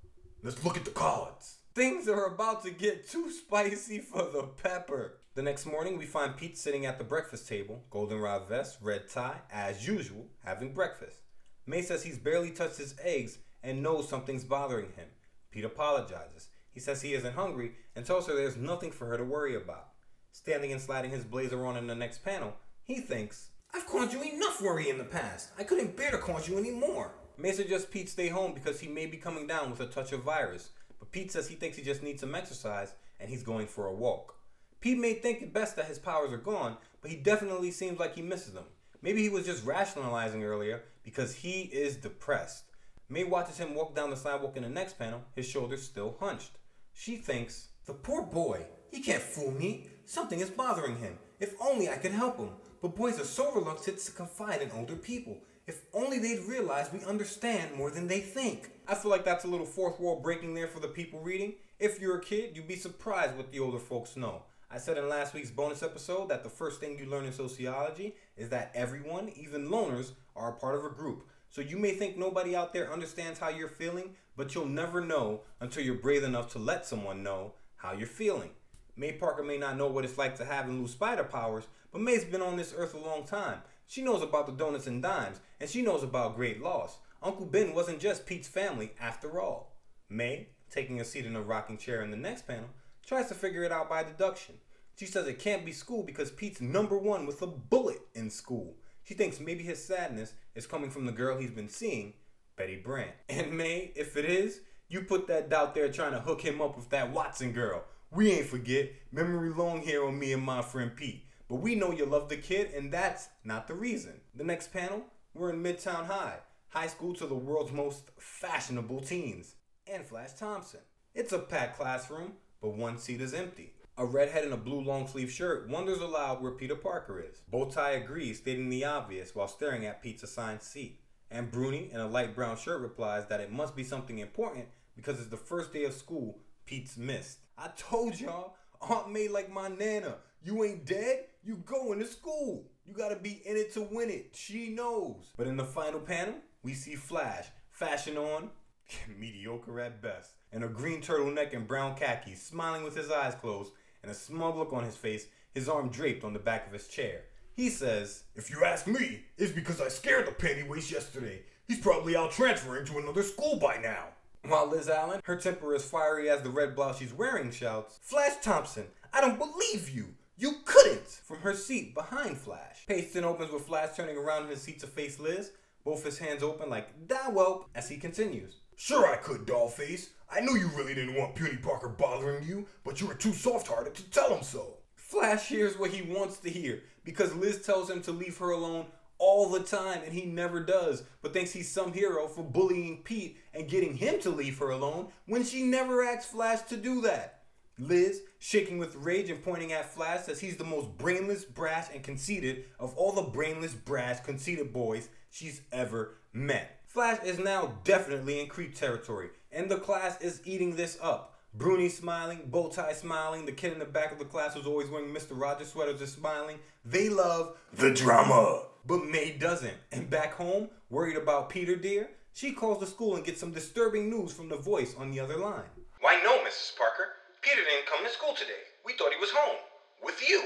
Speaker 3: Let's look at the cards.
Speaker 2: Things are about to get too spicy for the pepper. The next morning, we find Pete sitting at the breakfast table, goldenrod vest, red tie, as usual, having breakfast. May says he's barely touched his eggs and knows something's bothering him. Pete apologizes. He says he isn't hungry and tells her there's nothing for her to worry about. Standing and sliding his blazer on in the next panel, he thinks,
Speaker 1: I've caused you enough worry in the past. I couldn't bear to cause you any more.
Speaker 2: May suggests Pete stay home because he may be coming down with a touch of virus, but Pete says he thinks he just needs some exercise and he's going for a walk. Pete may think it best that his powers are gone, but he definitely seems like he misses them. Maybe he was just rationalizing earlier because he is depressed. May watches him walk down the sidewalk in the next panel, his shoulders still hunched. She thinks,
Speaker 1: The poor boy. He can't fool me. Something is bothering him. If only I could help him. But boys are so reluctant to confide in older people. If only they'd realize we understand more than they think.
Speaker 2: I feel like that's a little fourth wall breaking there for the people reading. If you're a kid, you'd be surprised what the older folks know. I said in last week's bonus episode that the first thing you learn in sociology is that everyone, even loners, are a part of a group. So you may think nobody out there understands how you're feeling, but you'll never know until you're brave enough to let someone know how you're feeling. May Parker may not know what it's like to have and lose spider powers, but May's been on this earth a long time. She knows about the donuts and dimes, and she knows about great loss. Uncle Ben wasn't just Pete's family after all. May, taking a seat in a rocking chair in the next panel, tries to figure it out by deduction. She says it can't be school because Pete's number one with a bullet in school. She thinks maybe his sadness is coming from the girl he's been seeing, Betty Brant. And May, if it is, you put that doubt there trying to hook him up with that Watson girl. We ain't forget. Memory long hair on me and my friend Pete. But we know you love the kid, and that's not the reason. The next panel, we're in Midtown High, high school to the world's most fashionable teens, and Flash Thompson. It's a packed classroom, but one seat is empty. A redhead in a blue long sleeve shirt wonders aloud where Peter Parker is. Bowtie agrees, stating the obvious while staring at Pete's assigned seat. And Bruni, in a light brown shirt, replies that it must be something important because it's the first day of school Pete's missed. I told y'all, Aunt May like my nana. You ain't dead, you going to school. You gotta be in it to win it. She knows. But in the final panel, we see Flash, fashion on, mediocre at best, in a green turtleneck and brown khakis, smiling with his eyes closed and a smug look on his face, his arm draped on the back of his chair. He says,
Speaker 3: If you ask me, it's because I scared the pennywaist yesterday. He's probably out transferring to another school by now.
Speaker 2: While Liz Allen, her temper as fiery as the red blouse she's wearing, shouts, Flash Thompson, I don't believe you! You couldn't! From her seat behind Flash. Payton opens with Flash turning around in his seat to face Liz, both his hands open like, da whelp, as he continues.
Speaker 3: Sure I could, dollface. I knew you really didn't want Puny Parker bothering you, but you were too soft-hearted to tell him so.
Speaker 2: Flash hears what he wants to hear because Liz tells him to leave her alone all the time and he never does, but thinks he's some hero for bullying Pete and getting him to leave her alone when she never asks Flash to do that. Liz, shaking with rage and pointing at Flash, says he's the most brainless, brash, and conceited of all the brainless, brash, conceited boys she's ever met. Flash is now definitely in creep territory, and the class is eating this up. Bruni smiling, Bowtie smiling, the kid in the back of the class who's always wearing Mr. Rogers sweaters is smiling. They love
Speaker 3: the drama.
Speaker 2: But May doesn't. And back home, worried about Peter dear, she calls the school and gets some disturbing news from the voice on the other line.
Speaker 4: Why no, Mrs. Parker. Peter didn't come to school today. We thought he was home. With you.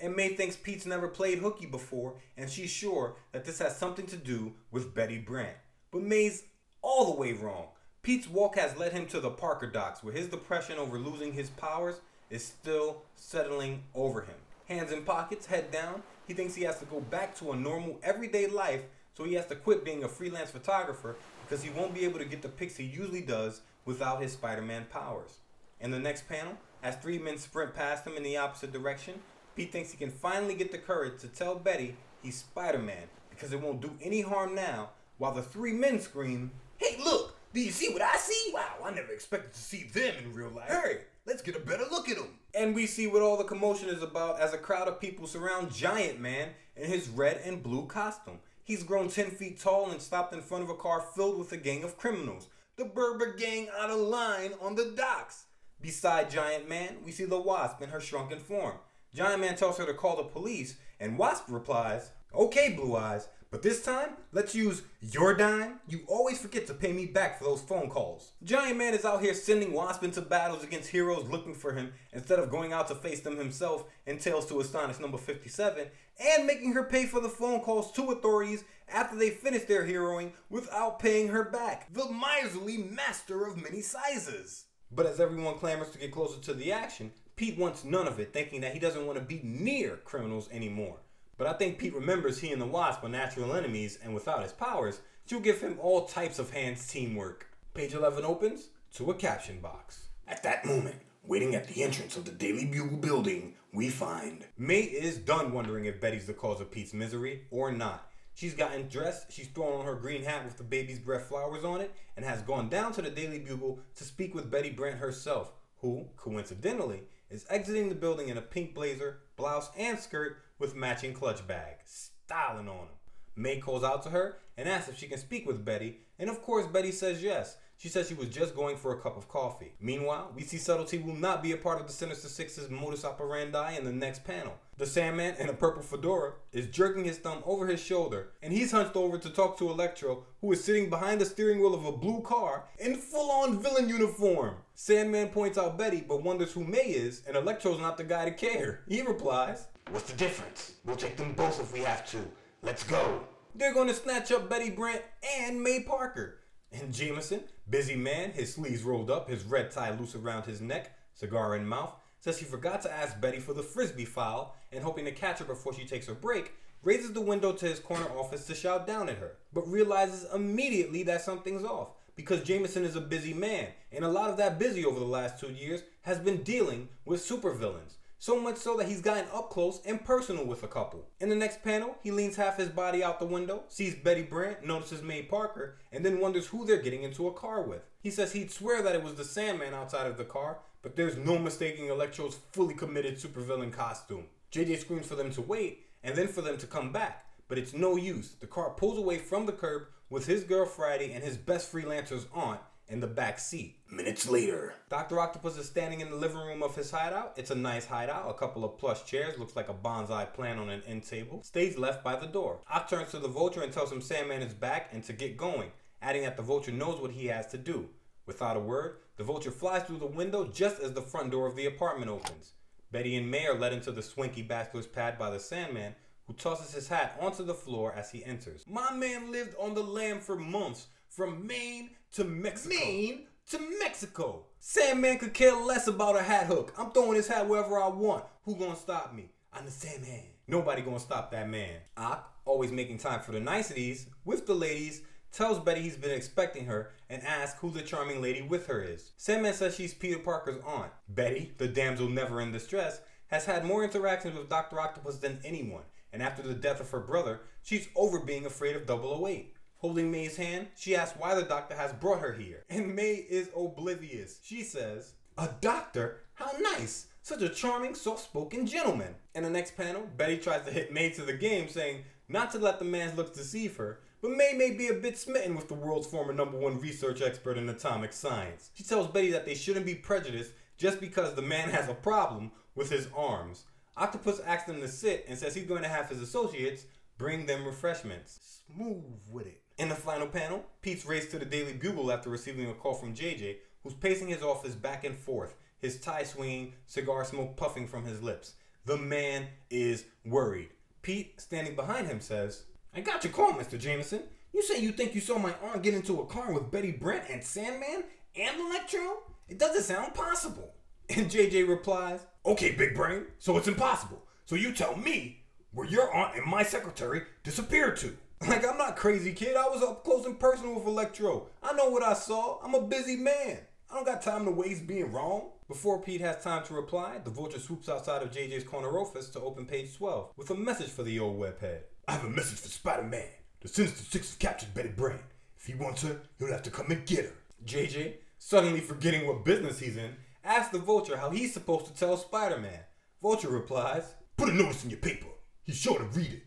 Speaker 2: And May thinks Pete's never played hooky before, and she's sure that this has something to do with Betty Brant. But May's all the way wrong. Pete's walk has led him to the Parker docks, where his depression over losing his powers is still settling over him. Hands in pockets, head down, he thinks he has to go back to a normal, everyday life, so he has to quit being a freelance photographer because he won't be able to get the pics he usually does without his Spider Man powers. In the next panel, as three men sprint past him in the opposite direction, Pete thinks he can finally get the courage to tell Betty he's Spider Man because it won't do any harm now, while the three men scream,
Speaker 3: Hey, look! Do you see what I see? Wow, I never expected to see them in real life. Hey, let's get a better look at them.
Speaker 2: And we see what all the commotion is about as a crowd of people surround Giant Man in his red and blue costume. He's grown 10 feet tall and stopped in front of a car filled with a gang of criminals. The Berber gang out of line on the docks. Beside Giant Man, we see the Wasp in her shrunken form. Giant Man tells her to call the police, and Wasp replies, Okay, Blue Eyes, but this time, let's use your dime. You always forget to pay me back for those phone calls. Giant Man is out here sending Wasp into battles against heroes looking for him instead of going out to face them himself in Tales to Astonish number 57, and making her pay for the phone calls to authorities after they finish their heroing without paying her back. The miserly master of many sizes. But as everyone clamors to get closer to the action, Pete wants none of it, thinking that he doesn't want to be near criminals anymore. But I think Pete remembers he and the Wasp are natural enemies, and without his powers, she'll give him all types of hands teamwork. Page 11 opens to a caption box.
Speaker 3: At that moment, waiting at the entrance of the Daily Bugle building, we find
Speaker 2: May is done wondering if Betty's the cause of Pete's misery or not. She's gotten dressed, she's thrown on her green hat with the baby's breath flowers on it, and has gone down to the Daily Bugle to speak with Betty Brant herself, who, coincidentally, is exiting the building in a pink blazer, blouse, and skirt with matching clutch bag, styling on him. May calls out to her and asks if she can speak with Betty, and of course Betty says yes. She says she was just going for a cup of coffee. Meanwhile, we see subtlety will not be a part of the Sinister Six's modus operandi in the next panel. The Sandman in a purple fedora is jerking his thumb over his shoulder, and he's hunched over to talk to Electro, who is sitting behind the steering wheel of a blue car in full on villain uniform. Sandman points out Betty, but wonders who May is, and Electro's not the guy to care. He replies,
Speaker 3: What's the difference? We'll take them both if we have to. Let's go.
Speaker 2: They're going to snatch up Betty Brant and May Parker. And Jameson, busy man, his sleeves rolled up, his red tie loose around his neck, cigar in mouth, says he forgot to ask Betty for the frisbee file and hoping to catch her before she takes her break, raises the window to his corner office to shout down at her, but realizes immediately that something's off because Jameson is a busy man, and a lot of that busy over the last two years has been dealing with supervillains. So much so that he's gotten up close and personal with a couple. In the next panel, he leans half his body out the window, sees Betty Brant, notices May Parker, and then wonders who they're getting into a car with. He says he'd swear that it was the Sandman outside of the car, but there's no mistaking Electro's fully committed supervillain costume. JJ screams for them to wait and then for them to come back, but it's no use. The car pulls away from the curb with his girl Friday and his best freelancer's aunt in the back seat.
Speaker 3: Minutes later,
Speaker 2: Dr. Octopus is standing in the living room of his hideout. It's a nice hideout, a couple of plush chairs, looks like a bonsai plant on an end table. Stage left by the door. Ock turns to the vulture and tells him Sandman is back and to get going, adding that the vulture knows what he has to do. Without a word, the vulture flies through the window just as the front door of the apartment opens. Betty and May are led into the swanky bachelor's pad by the Sandman, who tosses his hat onto the floor as he enters. My man lived on the lam for months, from Maine to Mexico. Maine to Mexico. Sandman could care less about a hat hook. I'm throwing this hat wherever I want. Who gonna stop me? I'm the Sandman. Nobody gonna stop that man. Ock, always making time for the niceties, with the ladies, tells Betty he's been expecting her and asks who the charming lady with her is. Sandman says she's Peter Parker's aunt. Betty, the damsel never in distress, has had more interactions with Dr. Octopus than anyone, and after the death of her brother, she's over being afraid of Otto. Holding May's hand, she asks why the doctor has brought her here, and May is oblivious. She says, A doctor? How nice! Such a charming, soft spoken gentleman. In the next panel, Betty tries to hit May to the game, saying not to let the man's looks deceive her, but May may be a bit smitten with the world's former number one research expert in atomic science. She tells Betty that they shouldn't be prejudiced just because the man has a problem with his arms. Octopus asks them to sit and says he's going to have his associates bring them refreshments.
Speaker 1: Smooth with it.
Speaker 2: In the final panel, Pete's raced to the Daily Bugle after receiving a call from JJ, who's pacing his office back and forth, his tie swinging, cigar smoke puffing from his lips. The man is worried. Pete, standing behind him, says, I got your call, Mr. Jameson. You say you think you saw my aunt get into a car with Betty Brant and Sandman and Electro? It doesn't sound possible. And JJ replies,
Speaker 3: okay, big brain, so it's impossible. So you tell me where your aunt and my secretary disappeared to.
Speaker 2: Like, I'm not crazy, kid. I was up close and personal with Electro. I know what I saw. I'm a busy man. I don't got time to waste being wrong. Before Pete has time to reply, the vulture swoops outside of JJ's corner office to open page 12 with a message for the old webhead.
Speaker 3: I have a message for Spider Man. The Sinister Six have captured Betty Brant. If he wants her, he'll have to come and get her.
Speaker 2: JJ, suddenly forgetting what business he's in, asks the vulture how he's supposed to tell Spider Man. Vulture replies,
Speaker 3: Put a notice in your paper. He's sure to read it.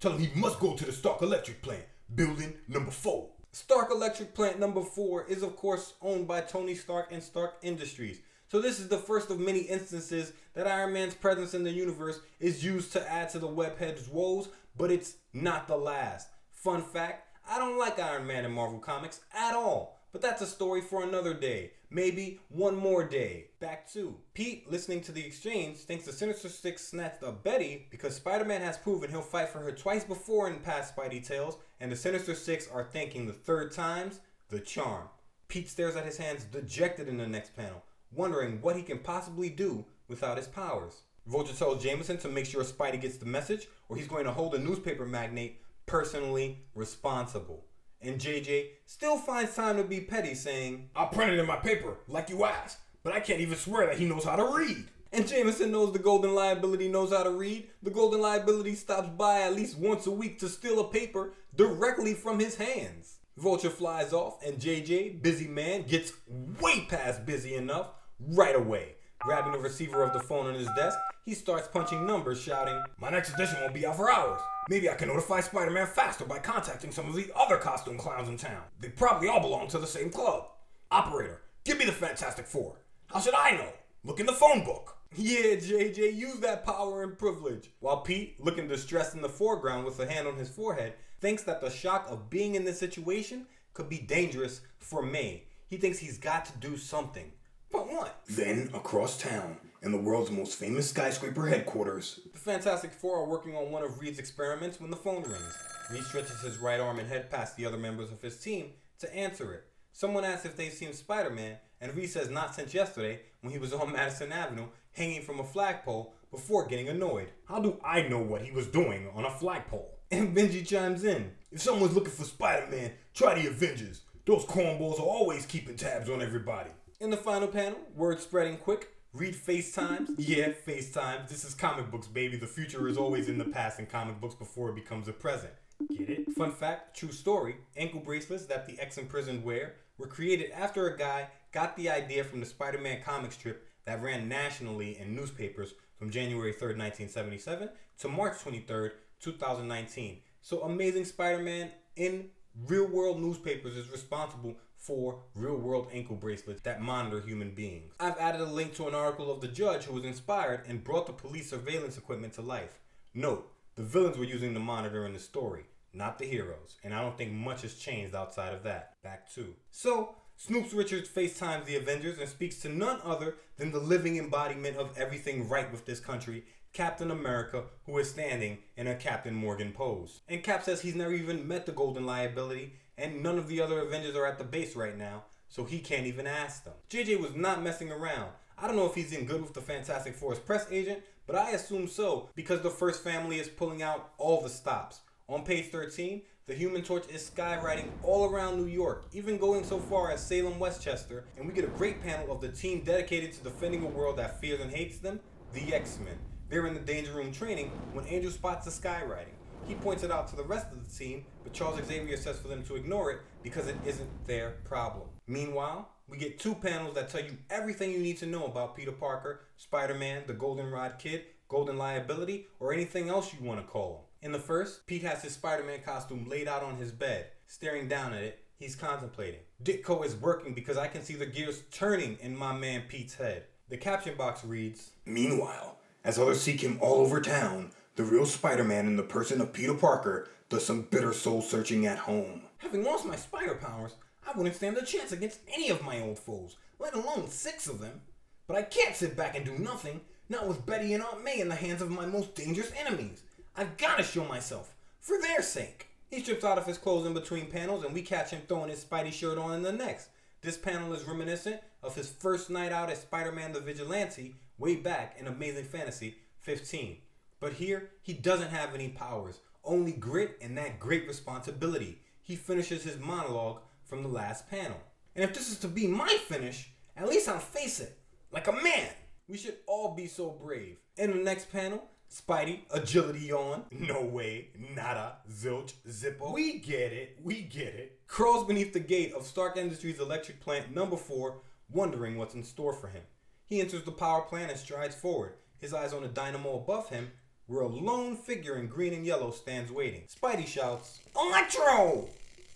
Speaker 3: Tell him he must go to the Stark Electric plant, building number four.
Speaker 2: Stark Electric Plant number 4 is of course owned by Tony Stark and Stark Industries. So this is the first of many instances that Iron Man's presence in the universe is used to add to the webhead's woes, but it's not the last. Fun fact, I don't like Iron Man in Marvel Comics at all. But that's a story for another day. Maybe one more day. Back to Pete, listening to the exchange, thinks the Sinister Six snatched up Betty because Spider Man has proven he'll fight for her twice before in past Spidey tales, and the Sinister Six are thinking the third time's the charm. Pete stares at his hands dejected in the next panel, wondering what he can possibly do without his powers. Vulture tells Jameson to make sure Spidey gets the message, or he's going to hold the newspaper magnate personally responsible. And JJ still finds time to be petty, saying,
Speaker 3: I printed in my paper, like you asked, but I can't even swear that he knows how to read.
Speaker 2: And Jameson knows the Golden Liability knows how to read. The Golden Liability stops by at least once a week to steal a paper directly from his hands. Vulture flies off, and JJ, busy man, gets way past busy enough right away. Grabbing the receiver of the phone on his desk, he starts punching numbers, shouting,
Speaker 3: My next edition won't be out for hours. Maybe I can notify Spider Man faster by contacting some of the other costume clowns in town. They probably all belong to the same club. Operator, give me the Fantastic Four. How should I know? Look in the phone book.
Speaker 2: Yeah, JJ, use that power and privilege. While Pete, looking distressed in the foreground with a hand on his forehead, thinks that the shock of being in this situation could be dangerous for May. He thinks he's got to do something. But what?
Speaker 3: Then, across town, in the world's most famous skyscraper headquarters,
Speaker 2: The Fantastic Four are working on one of Reed's experiments when the phone rings. Reed stretches his right arm and head past the other members of his team to answer it. Someone asks if they've seen Spider Man, and Reed says not since yesterday when he was on Madison Avenue hanging from a flagpole before getting annoyed.
Speaker 3: how do I know what he was doing on a flagpole?
Speaker 2: And Benji chimes in.
Speaker 3: If someone's looking for Spider Man, try the Avengers. Those cornballs are always keeping tabs on everybody.
Speaker 2: In the final panel, word spreading quick, Reed FaceTimes? Yeah, FaceTime. This is comic books, baby. The future is always in the past in comic books before it becomes a present. Get it? Fun fact, true story. Ankle bracelets that the ex-imprisoned wear were created after a guy got the idea from the Spider-Man comic strip that ran nationally in newspapers from January 3rd, 1977 to March 23rd, 2019. So Amazing Spider-Man in real-world newspapers is responsible for real-world ankle bracelets that monitor human beings. I've added a link to an article of the judge who was inspired and brought the police surveillance equipment to life. Note, the villains were using the monitor in the story, not the heroes, and I don't think much has changed outside of that. Back to. So, Snoops Richards FaceTimes the Avengers and speaks to none other than the living embodiment of everything right with this country, Captain America, who is standing in a Captain Morgan pose. And Cap says he's never even met the Golden Liability, and none of the other Avengers are at the base right now, so he can't even ask them. JJ was not messing around. I don't know if he's in good with the Fantastic Four's press agent, but I assume so because the first family is pulling out all the stops. On page 13, the Human Torch is skywriting all around New York, even going so far as Salem, Westchester, and we get a great panel of the team dedicated to defending a world that fears and hates them, the X-Men. They're in the Danger Room training when Angel spots the skywriting. He points it out to the rest of the team, but Charles Xavier says for them to ignore it because it isn't their problem. Meanwhile, we get two panels that tell you everything you need to know about Peter Parker, Spider Man, the Goldenrod Kid, Golden Liability, or anything else you want to call him. In the first, Pete has his Spider Man costume laid out on his bed. Staring down at it, he's contemplating. Ditko is working because I can see the gears turning in my man Pete's head. The caption box reads
Speaker 3: Meanwhile, as others seek him all over town, the real Spider Man in the person of Peter Parker does some bitter soul searching at home.
Speaker 2: Having lost my spider powers, I wouldn't stand a chance against any of my old foes, let alone six of them. But I can't sit back and do nothing, not with Betty and Aunt May in the hands of my most dangerous enemies. I've gotta show myself, for their sake. He strips out of his clothes in between panels, and we catch him throwing his Spidey shirt on in the next. This panel is reminiscent of his first night out as Spider Man the Vigilante way back in Amazing Fantasy 15. But here, he doesn't have any powers, only grit and that great responsibility. He finishes his monologue from the last panel. And if this is to be my finish, at least I'll face it like a man. We should all be so brave. In the next panel, Spidey, agility on, no way, nada, zilch, zippo. We get it, we get it. Crawls beneath the gate of Stark Industries electric plant number four, wondering what's in store for him. He enters the power plant and strides forward, his eyes on the dynamo above him, where a lone figure in green and yellow stands waiting. Spidey shouts, Electro!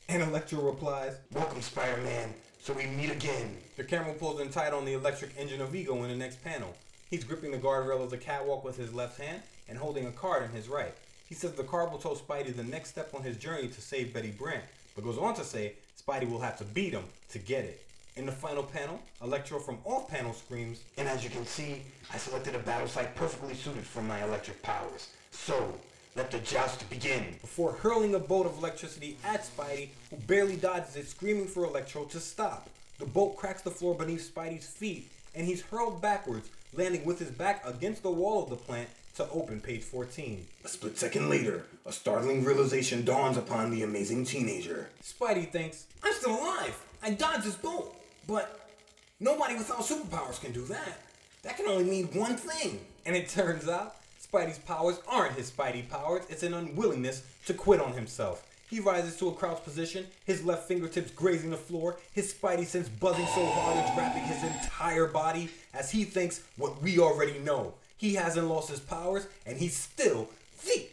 Speaker 2: And Electro replies,
Speaker 3: Welcome, Spider Man, so we meet again.
Speaker 2: The camera pulls in tight on the electric engine of Ego in the next panel. He's gripping the guardrail of the catwalk with his left hand and holding a card in his right. He says the card will tell Spidey the next step on his journey to save Betty Brant, but goes on to say Spidey will have to beat him to get it. In the final panel, Electro from off panel screams,
Speaker 3: And as you can see, I selected a battle site perfectly suited for my electric powers. So, let the joust begin.
Speaker 2: before hurling a bolt of electricity at Spidey, who barely dodges it, screaming for Electro to stop. The bolt cracks the floor beneath Spidey's feet, and he's hurled backwards, landing with his back against the wall of the plant to open page 14.
Speaker 3: A split second later, a startling realization dawns upon the amazing teenager.
Speaker 2: Spidey thinks, I'm still alive. I dodged this bolt. But nobody without superpowers can do that. That can only mean one thing. And it turns out, Spidey's powers aren't his Spidey powers, it's an unwillingness to quit on himself. He rises to a crouch position, his left fingertips grazing the floor, his Spidey sense buzzing so hard it's wrapping his entire body as he thinks what we already know. He hasn't lost his powers, and he's still the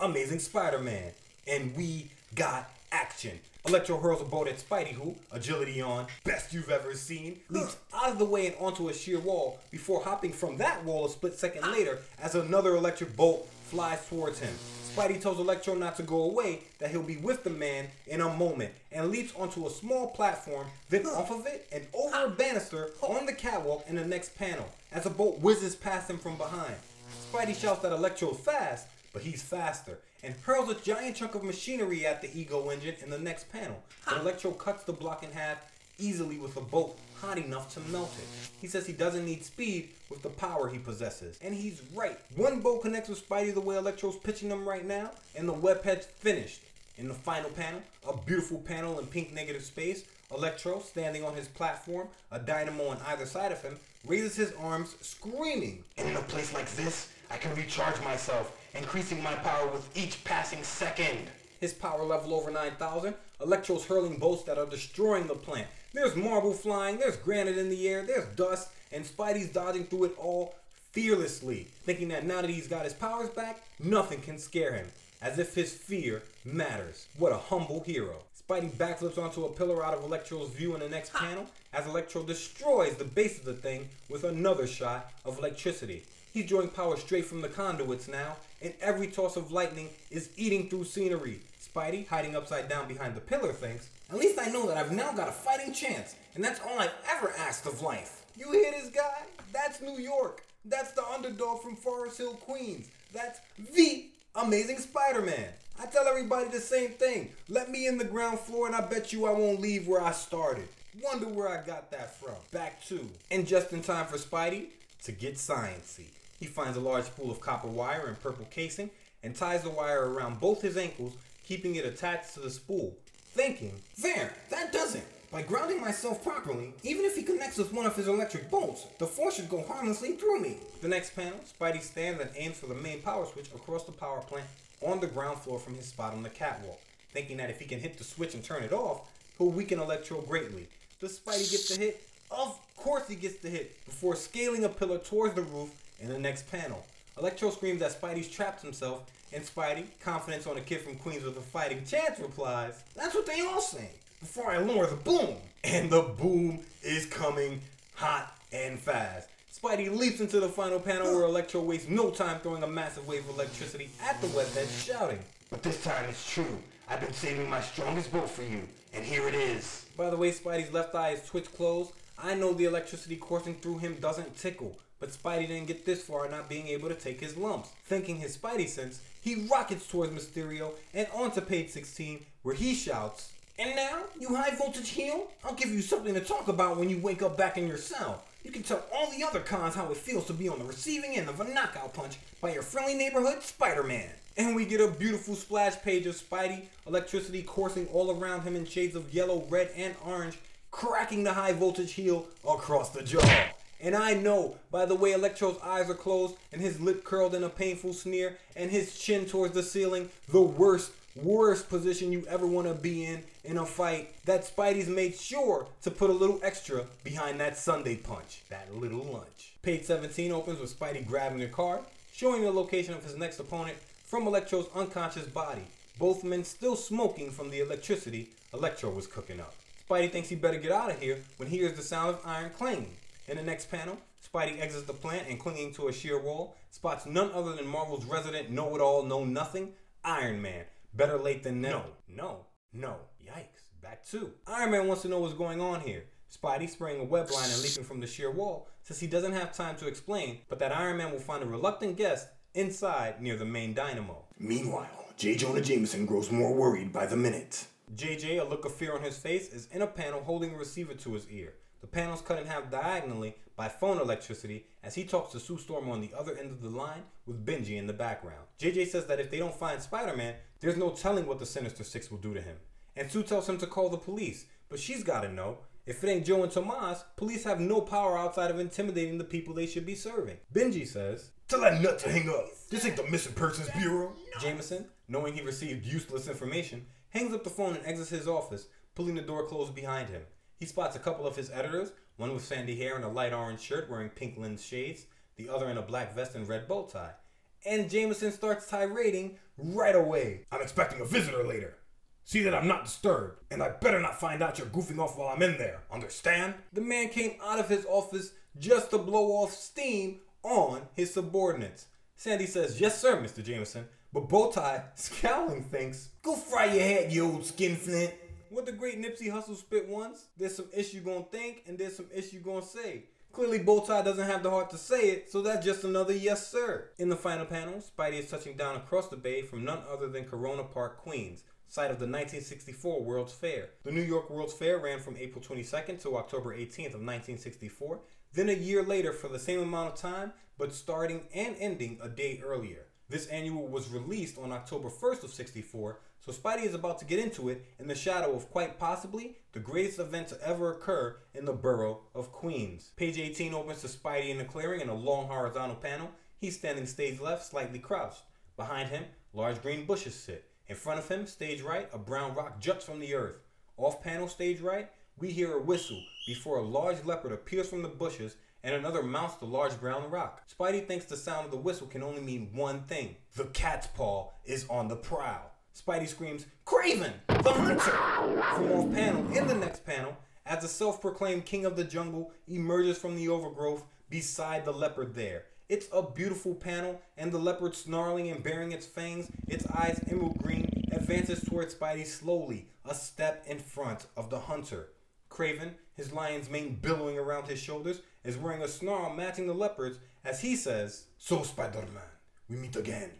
Speaker 2: Amazing Spider-Man. And we got action. Electro hurls a bolt at Spidey, who, agility on, best you've ever seen, leaps out of the way and onto a sheer wall before hopping from that wall a split second ah. later as another electric bolt flies towards him. Spidey tells Electro not to go away, that he'll be with the man in a moment, and leaps onto a small platform, then off of it and over a banister on the catwalk in the next panel, as a bolt whizzes past him from behind. Spidey shouts that Electro's fast, but he's faster, and hurls a giant chunk of machinery at the Ego engine in the next panel. But Electro cuts the block in half easily with a bolt hot enough to melt it. He says he doesn't need speed with the power he possesses. And he's right. One bolt connects with Spidey the way Electro's pitching them right now, and the webhead's finished. In the final panel, a beautiful panel in pink negative space, Electro, standing on his platform, a dynamo on either side of him, raises his arms, screaming.
Speaker 3: And in a place like this, I can recharge myself, increasing my power with each passing second.
Speaker 2: His power level over 9,000. Electro's hurling bolts that are destroying the plant. There's marble flying, there's granite in the air, there's dust, and Spidey's dodging through it all fearlessly, thinking that now that he's got his powers back, nothing can scare him, as if his fear matters. What a humble hero. Spidey backflips onto a pillar out of Electro's view in the next panel, as Electro destroys the base of the thing with another shot of electricity. He's drawing power straight from the conduits now, and every toss of lightning is eating through scenery. Spidey, hiding upside down behind the pillar, thinks, At least I know that I've now got a fighting chance, and that's all I've ever asked of life. You hear this guy? That's New York. That's the underdog from Forest Hill, Queens. That's the Amazing Spider Man. I tell everybody the same thing. Let me in the ground floor, and I bet you I won't leave where I started. Wonder where I got that from. Back to. And just in time for Spidey to get sciency. He finds a large spool of copper wire and purple casing and ties the wire around both his ankles, keeping it attached to the spool, thinking, There, that does it. By grounding myself properly, even if he connects with one of his electric bolts, the force should go harmlessly through me. The next panel, Spidey stands and aims for the main power switch across the power plant on the ground floor from his spot on the catwalk, thinking that if he can hit the switch and turn it off, he'll weaken Electro greatly. Does Spidey get the hit? Of course he gets the hit, before scaling a pillar towards the roof in the next panel. Electro screams that Spidey's trapped himself, and Spidey, confidence on a kid from Queens with a fighting chance, replies, That's what they all say before I lower the boom. And the boom is coming hot and fast. Spidey leaps into the final panel where Electro wastes no time throwing a massive wave of electricity at the webhead, shouting.
Speaker 3: But this time it's true. I've been saving my strongest bolt for you, and here it is.
Speaker 2: By the way, Spidey's left eye is twitch closed. I know the electricity coursing through him doesn't tickle, but Spidey didn't get this far not being able to take his lumps. Thinking his Spidey sense, he rockets towards Mysterio and onto page 16, where he shouts, and now, you high voltage heel, I'll give you something to talk about when you wake up back in your cell. You can tell all the other cons how it feels to be on the receiving end of a knockout punch by your friendly neighborhood Spider Man. And we get a beautiful splash page of Spidey, electricity coursing all around him in shades of yellow, red, and orange, cracking the high voltage heel across the jaw. And I know by the way Electro's eyes are closed and his lip curled in a painful sneer and his chin towards the ceiling, the worst worst position you ever want to be in in a fight that Spidey's made sure to put a little extra behind that Sunday punch, that little lunch. Page 17 opens with Spidey grabbing the card, showing the location of his next opponent from Electro's unconscious body. Both men still smoking from the electricity Electro was cooking up. Spidey thinks he better get out of here when he hears the sound of iron clanging. In the next panel, Spidey exits the plant and clinging to a sheer wall, spots none other than Marvel's resident know-it-all, know-nothing, Iron Man, Better late than never. No, no, no. Yikes. Back two. Iron Man wants to know what's going on here. Spidey spraying a web line and leaping from the sheer wall says he doesn't have time to explain, but that Iron Man will find a reluctant guest inside near the main dynamo.
Speaker 3: Meanwhile, J. Jonah Jameson grows more worried by the minute.
Speaker 2: JJ, a look of fear on his face, is in a panel holding a receiver to his ear. The panel's cut in half diagonally by phone electricity as he talks to Sue Storm on the other end of the line with Benji in the background. JJ says that if they don't find Spider Man, there's no telling what the Sinister Six will do to him. And Sue tells him to call the police, but she's gotta know. If it ain't Joe and Tomas, police have no power outside of intimidating the people they should be serving. Benji says,
Speaker 3: Tell that nut to hang up. This ain't the Missing Persons Bureau.
Speaker 2: Jameson, knowing he received useless information, hangs up the phone and exits his office, pulling the door closed behind him. He spots a couple of his editors, one with sandy hair and a light orange shirt wearing pink lens shades, the other in a black vest and red bow tie. And Jameson starts tirading right away.
Speaker 3: I'm expecting a visitor later. See that I'm not disturbed, and I better not find out you're goofing off while I'm in there. Understand?
Speaker 2: The man came out of his office just to blow off steam on his subordinates. Sandy says, Yes, sir, Mr. Jameson. But Bowtie, scowling, thinks,
Speaker 3: Go fry your head, you old skinflint.
Speaker 2: What the great Nipsey Hussle spit once, there's some ish you gonna think and there's some ish you gonna say. Clearly, Bowtie doesn't have the heart to say it, so that's just another yes, sir. In the final panel, Spidey is touching down across the bay from none other than Corona Park, Queens, site of the 1964 World's Fair. The New York World's Fair ran from April 22nd to October 18th of 1964, then a year later for the same amount of time, but starting and ending a day earlier. This annual was released on October 1st of 64 So Spidey is about to get into it in the shadow of quite possibly the greatest event to ever occur in the borough of Queens. Page 18 opens to Spidey in the clearing in a long horizontal panel. He's standing stage left, slightly crouched. Behind him, large green bushes sit. In front of him, stage right, a brown rock juts from the earth. Off panel, stage right, we hear a whistle before a large leopard appears from the bushes and another mounts the large brown rock. Spidey thinks the sound of the whistle can only mean one thing the cat's paw is on the prowl. Spidey screams, Kraven, the hunter! From off panel, in the next panel, as the self proclaimed king of the jungle emerges from the overgrowth beside the leopard there. It's a beautiful panel, and the leopard snarling and baring its fangs, its eyes emerald green, advances towards Spidey slowly, a step in front of the hunter. Kraven, his lion's mane billowing around his shoulders, is wearing a snarl matching the leopard's as he says,
Speaker 3: So, Spider Man, we meet again,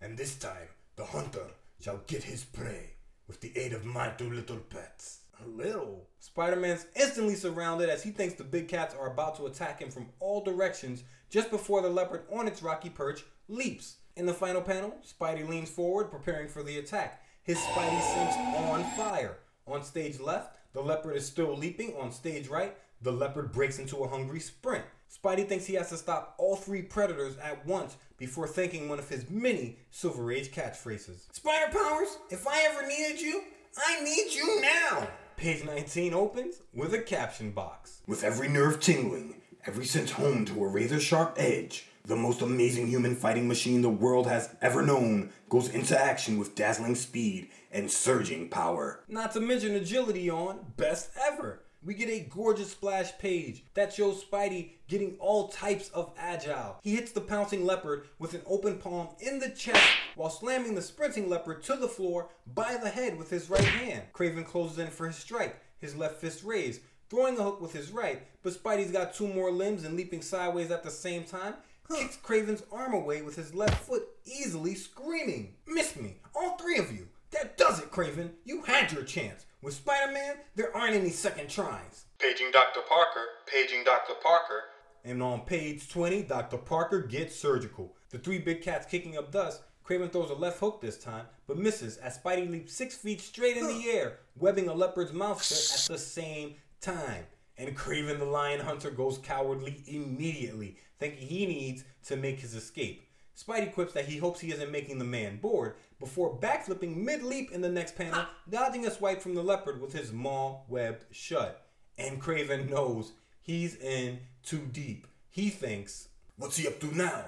Speaker 3: and this time the hunter shall get his prey with the aid of my two little pets.
Speaker 2: A little. Spider Man's instantly surrounded as he thinks the big cats are about to attack him from all directions just before the leopard on its rocky perch leaps. In the final panel, Spidey leans forward, preparing for the attack. His Spidey sense on fire. On stage left, the leopard is still leaping. On stage right, the leopard breaks into a hungry sprint. Spidey thinks he has to stop all three predators at once before thanking one of his many Silver Age catchphrases. Spider Powers, if I ever needed you, I need you now! Page 19 opens with a caption box.
Speaker 3: With every nerve tingling, every sense honed to a razor sharp edge, the most amazing human fighting machine the world has ever known goes into action with dazzling speed and surging power.
Speaker 2: Not to mention agility on best ever. We get a gorgeous splash page that shows Spidey getting all types of agile. He hits the pouncing leopard with an open palm in the chest while slamming the sprinting leopard to the floor by the head with his right hand. Kraven closes in for his strike, his left fist raised, throwing a hook with his right, but Spidey's got two more limbs and leaping sideways at the same time. Kicks Kraven's arm away with his left foot, easily screaming, Miss me, all three of you. That does it, Kraven. You had your chance. With Spider Man, there aren't any second tries.
Speaker 4: Paging Dr. Parker, paging Dr. Parker.
Speaker 2: And on page 20, Dr. Parker gets surgical. The three big cats kicking up dust. Kraven throws a left hook this time, but misses as Spidey leaps six feet straight in the air, webbing a leopard's mouth shut at the same time. And Kraven the Lion Hunter goes cowardly immediately, thinking he needs to make his escape. Spidey quips that he hopes he isn't making the man bored before backflipping mid leap in the next panel, dodging a swipe from the leopard with his maw webbed shut. And Kraven knows he's in too deep. He thinks,
Speaker 3: What's he up to now?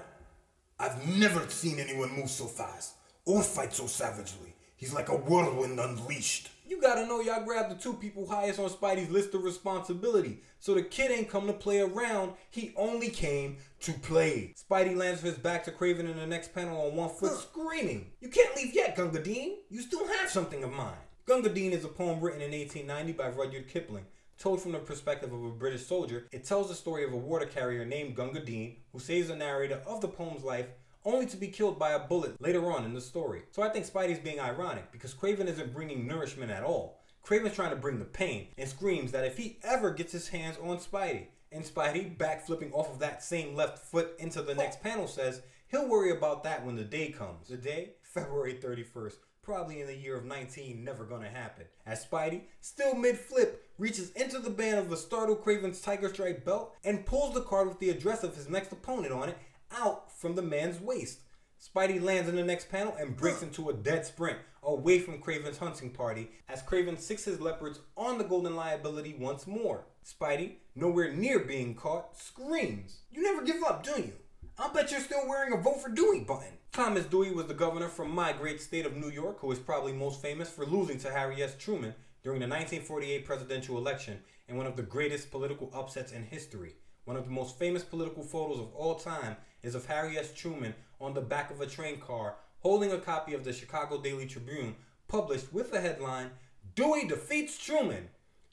Speaker 3: I've never seen anyone move so fast or fight so savagely. He's like a whirlwind unleashed.
Speaker 2: You gotta know y'all grabbed the two people highest on Spidey's list of responsibility. So the kid ain't come to play around, he only came to play. Spidey lands with his back to Kraven in the next panel on one foot, screaming, You can't leave yet, Gunga Din. You still have something of mine. Gunga Din is a poem written in 1890 by Rudyard Kipling. Told from the perspective of a British soldier, it tells the story of a water carrier named Gunga Din who saves the narrator of the poem's life only to be killed by a bullet later on in the story. So I think Spidey's being ironic because Kraven isn't bringing nourishment at all. Kraven's trying to bring the pain and screams that if he ever gets his hands on Spidey, and Spidey, backflipping off of that same left foot into the next panel, says he'll worry about that when the day comes. The day? February 31st. Probably in the year of 19, never gonna happen. As Spidey, still mid flip, reaches into the band of the startled Kraven's Tiger Stripe belt and pulls the card with the address of his next opponent on it out from the man's waist. Spidey lands in the next panel and breaks into a dead sprint away from Kraven's hunting party as Craven six his leopards on the golden liability once more. Spidey, nowhere near being caught, screams, You never give up, do you? I'll bet you're still wearing a vote for Dewey button. Thomas Dewey was the governor from my great state of New York, who is probably most famous for losing to Harry S. Truman during the 1948 presidential election in one of the greatest political upsets in history. One of the most famous political photos of all time is of Harry S. Truman on the back of a train car holding a copy of the Chicago Daily Tribune published with the headline Dewey defeats Truman.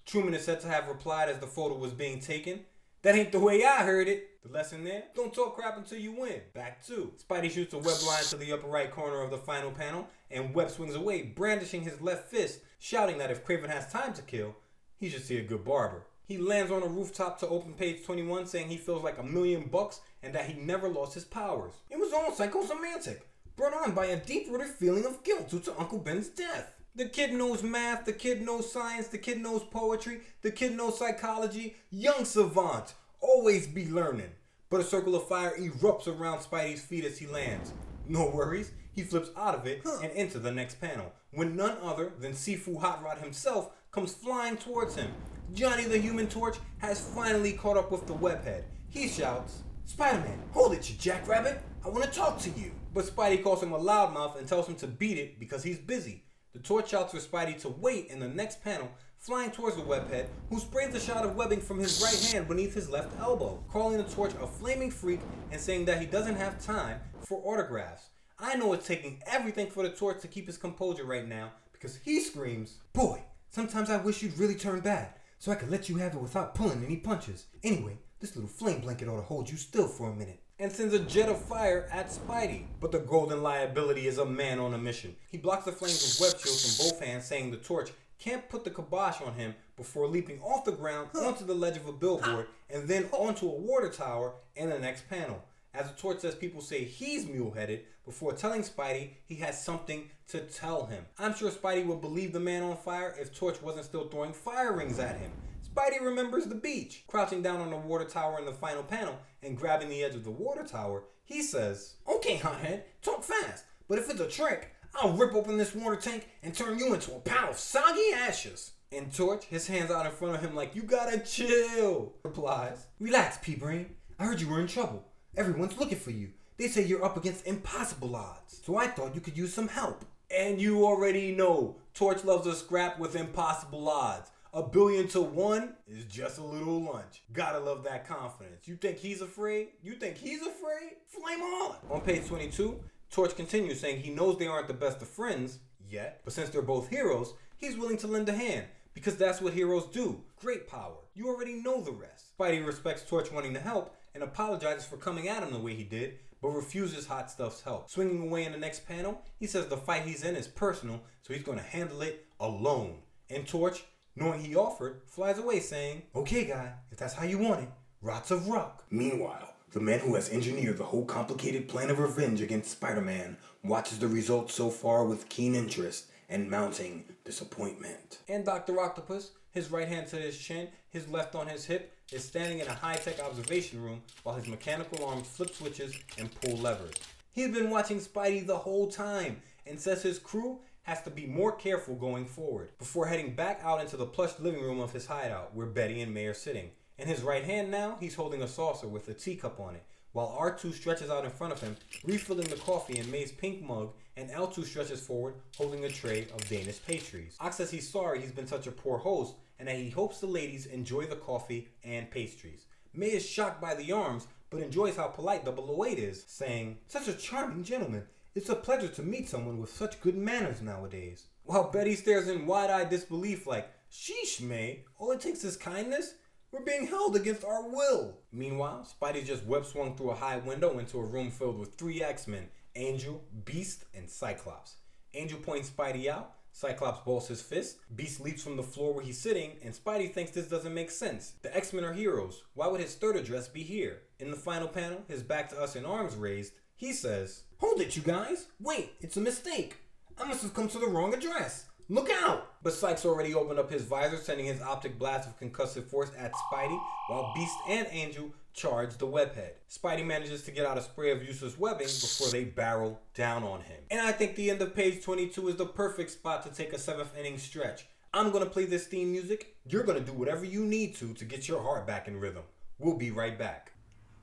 Speaker 2: Truman is said to have replied as the photo was being taken, That ain't the way I heard it. The lesson there? Don't talk crap until you win. Back two. Spidey shoots a web line to the upper right corner of the final panel, and Webb swings away, brandishing his left fist, shouting that if Kraven has time to kill, he should see a good barber. He lands on a rooftop to open page 21 saying he feels like a million bucks and that he never lost his powers. It was all psychosemantic. brought on by a deep rooted feeling of guilt due to Uncle Ben's death. The kid knows math, the kid knows science, the kid knows poetry, the kid knows psychology. Young savant, always be learning. But a circle of fire erupts around Spidey's feet as he lands. No worries, he flips out of it and into the next panel, when none other than Sifu Hot Rod himself comes flying towards him. Johnny the Human Torch has finally caught up with the webhead. He shouts, Spider Man, hold it, you jackrabbit! I want to talk to you! But Spidey calls him a loudmouth and tells him to beat it because he's busy. The torch shouts for Spidey to wait in the next panel, flying towards the webhead, who sprays a shot of webbing from his right hand beneath his left elbow, calling the torch a flaming freak and saying that he doesn't have time for autographs. I know it's taking everything for the torch to keep his composure right now because he screams, Boy, sometimes I wish you'd really turn bad so I could let you have it without pulling any punches. Anyway, this little flame blanket ought to hold you still for a minute. And sends a jet of fire at Spidey. But the golden liability is a man on a mission. He blocks the flames with web shields from both hands, saying the torch can't put the kibosh on him before leaping off the ground onto the ledge of a billboard ah. and then onto a water tower in the next panel. As the torch says, people say he's mule headed before telling Spidey he has something to tell him. I'm sure Spidey would believe the man on fire if Torch wasn't still throwing fire rings at him. Spidey remembers the beach. Crouching down on the water tower in the final panel and grabbing the edge of the water tower, he says, Okay, hothead, talk fast, but if it's a trick, I'll rip open this water tank and turn you into a pile of soggy ashes. And Torch, his hands out in front of him like, You gotta chill, replies, Relax, P Brain. I heard you were in trouble. Everyone's looking for you. They say you're up against impossible odds. So I thought you could use some help. And you already know Torch loves a scrap with impossible odds. A billion to one is just a little lunch. Gotta love that confidence. You think he's afraid? You think he's afraid? Flame on! On page 22, Torch continues saying he knows they aren't the best of friends yet, but since they're both heroes, he's willing to lend a hand because that's what heroes do. Great power. You already know the rest. Spidey respects Torch wanting to help and apologizes for coming at him the way he did, but refuses Hot Stuff's help. Swinging away in the next panel, he says the fight he's in is personal, so he's going to handle it alone. And Torch, knowing he offered, flies away saying, Okay, guy, if that's how you want it, rots of rock.
Speaker 3: Meanwhile, the man who has engineered the whole complicated plan of revenge against Spider Man watches the results so far with keen interest and mounting disappointment.
Speaker 2: And Dr. Octopus, his right hand to his chin, his left on his hip, is standing in a high tech observation room while his mechanical arms flip switches and pull levers. He's been watching Spidey the whole time and says his crew has to be more careful going forward before heading back out into the plush living room of his hideout where Betty and May are sitting. In his right hand now, he's holding a saucer with a teacup on it, while R2 stretches out in front of him, refilling the coffee in May's pink mug, and L2 stretches forward, holding a tray of Danish pastries. Ox says he's sorry he's been such a poor host, and that he hopes the ladies enjoy the coffee and pastries. May is shocked by the arms, but enjoys how polite 008 is, saying, Such a charming gentleman. It's a pleasure to meet someone with such good manners nowadays. While Betty stares in wide eyed disbelief, like, Sheesh, May, all it takes is kindness? We're being held against our will. Meanwhile, Spidey just web swung through a high window into a room filled with three X Men Angel, Beast, and Cyclops. Angel points Spidey out, Cyclops balls his fist, Beast leaps from the floor where he's sitting, and Spidey thinks this doesn't make sense. The X Men are heroes. Why would his third address be here? In the final panel, his back to us and arms raised, he says, Hold it, you guys! Wait, it's a mistake! I must have come to the wrong address! Look out! But Cyke's already opened up his visor, sending his optic blast of concussive force at Spidey, while Beast and Angel charge the webhead. Spidey manages to get out a spray of useless webbing before they barrel down on him. And I think the end of page 22 is the perfect spot to take a seventh inning stretch. I'm gonna play this theme music. You're gonna do whatever you need to to get your heart back in rhythm. We'll be right back.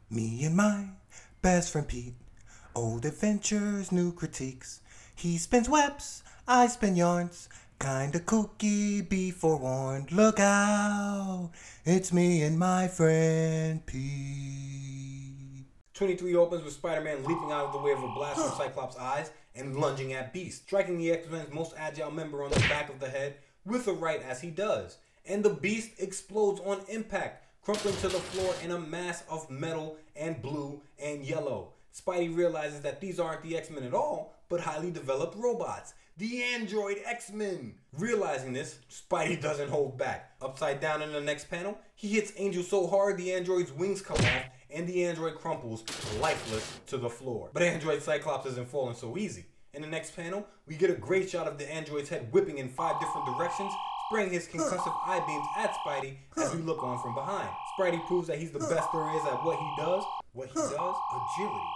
Speaker 1: Me and my best friend Pete, old adventures, new critiques. He spins webs, I spin yarns. Kinda kooky, be forewarned. Look out, it's me and my friend Pete.
Speaker 2: 23 opens with Spider Man leaping out of the way of a blast from Cyclops' eyes and lunging at Beast, striking the X Men's most agile member on the back of the head with a right as he does. And the Beast explodes on impact, crumpling to the floor in a mass of metal and blue and yellow. Spidey realizes that these aren't the X Men at all, but highly developed robots. The Android X Men! Realizing this, Spidey doesn't hold back. Upside down in the next panel, he hits Angel so hard the android's wings come off and the android crumples lifeless to the floor. But Android Cyclops isn't falling so easy. In the next panel, we get a great shot of the android's head whipping in five different directions, spraying his concussive eye beams at Spidey as we look on from behind. Spidey proves that he's the best there is at what he does. What he does? Agility.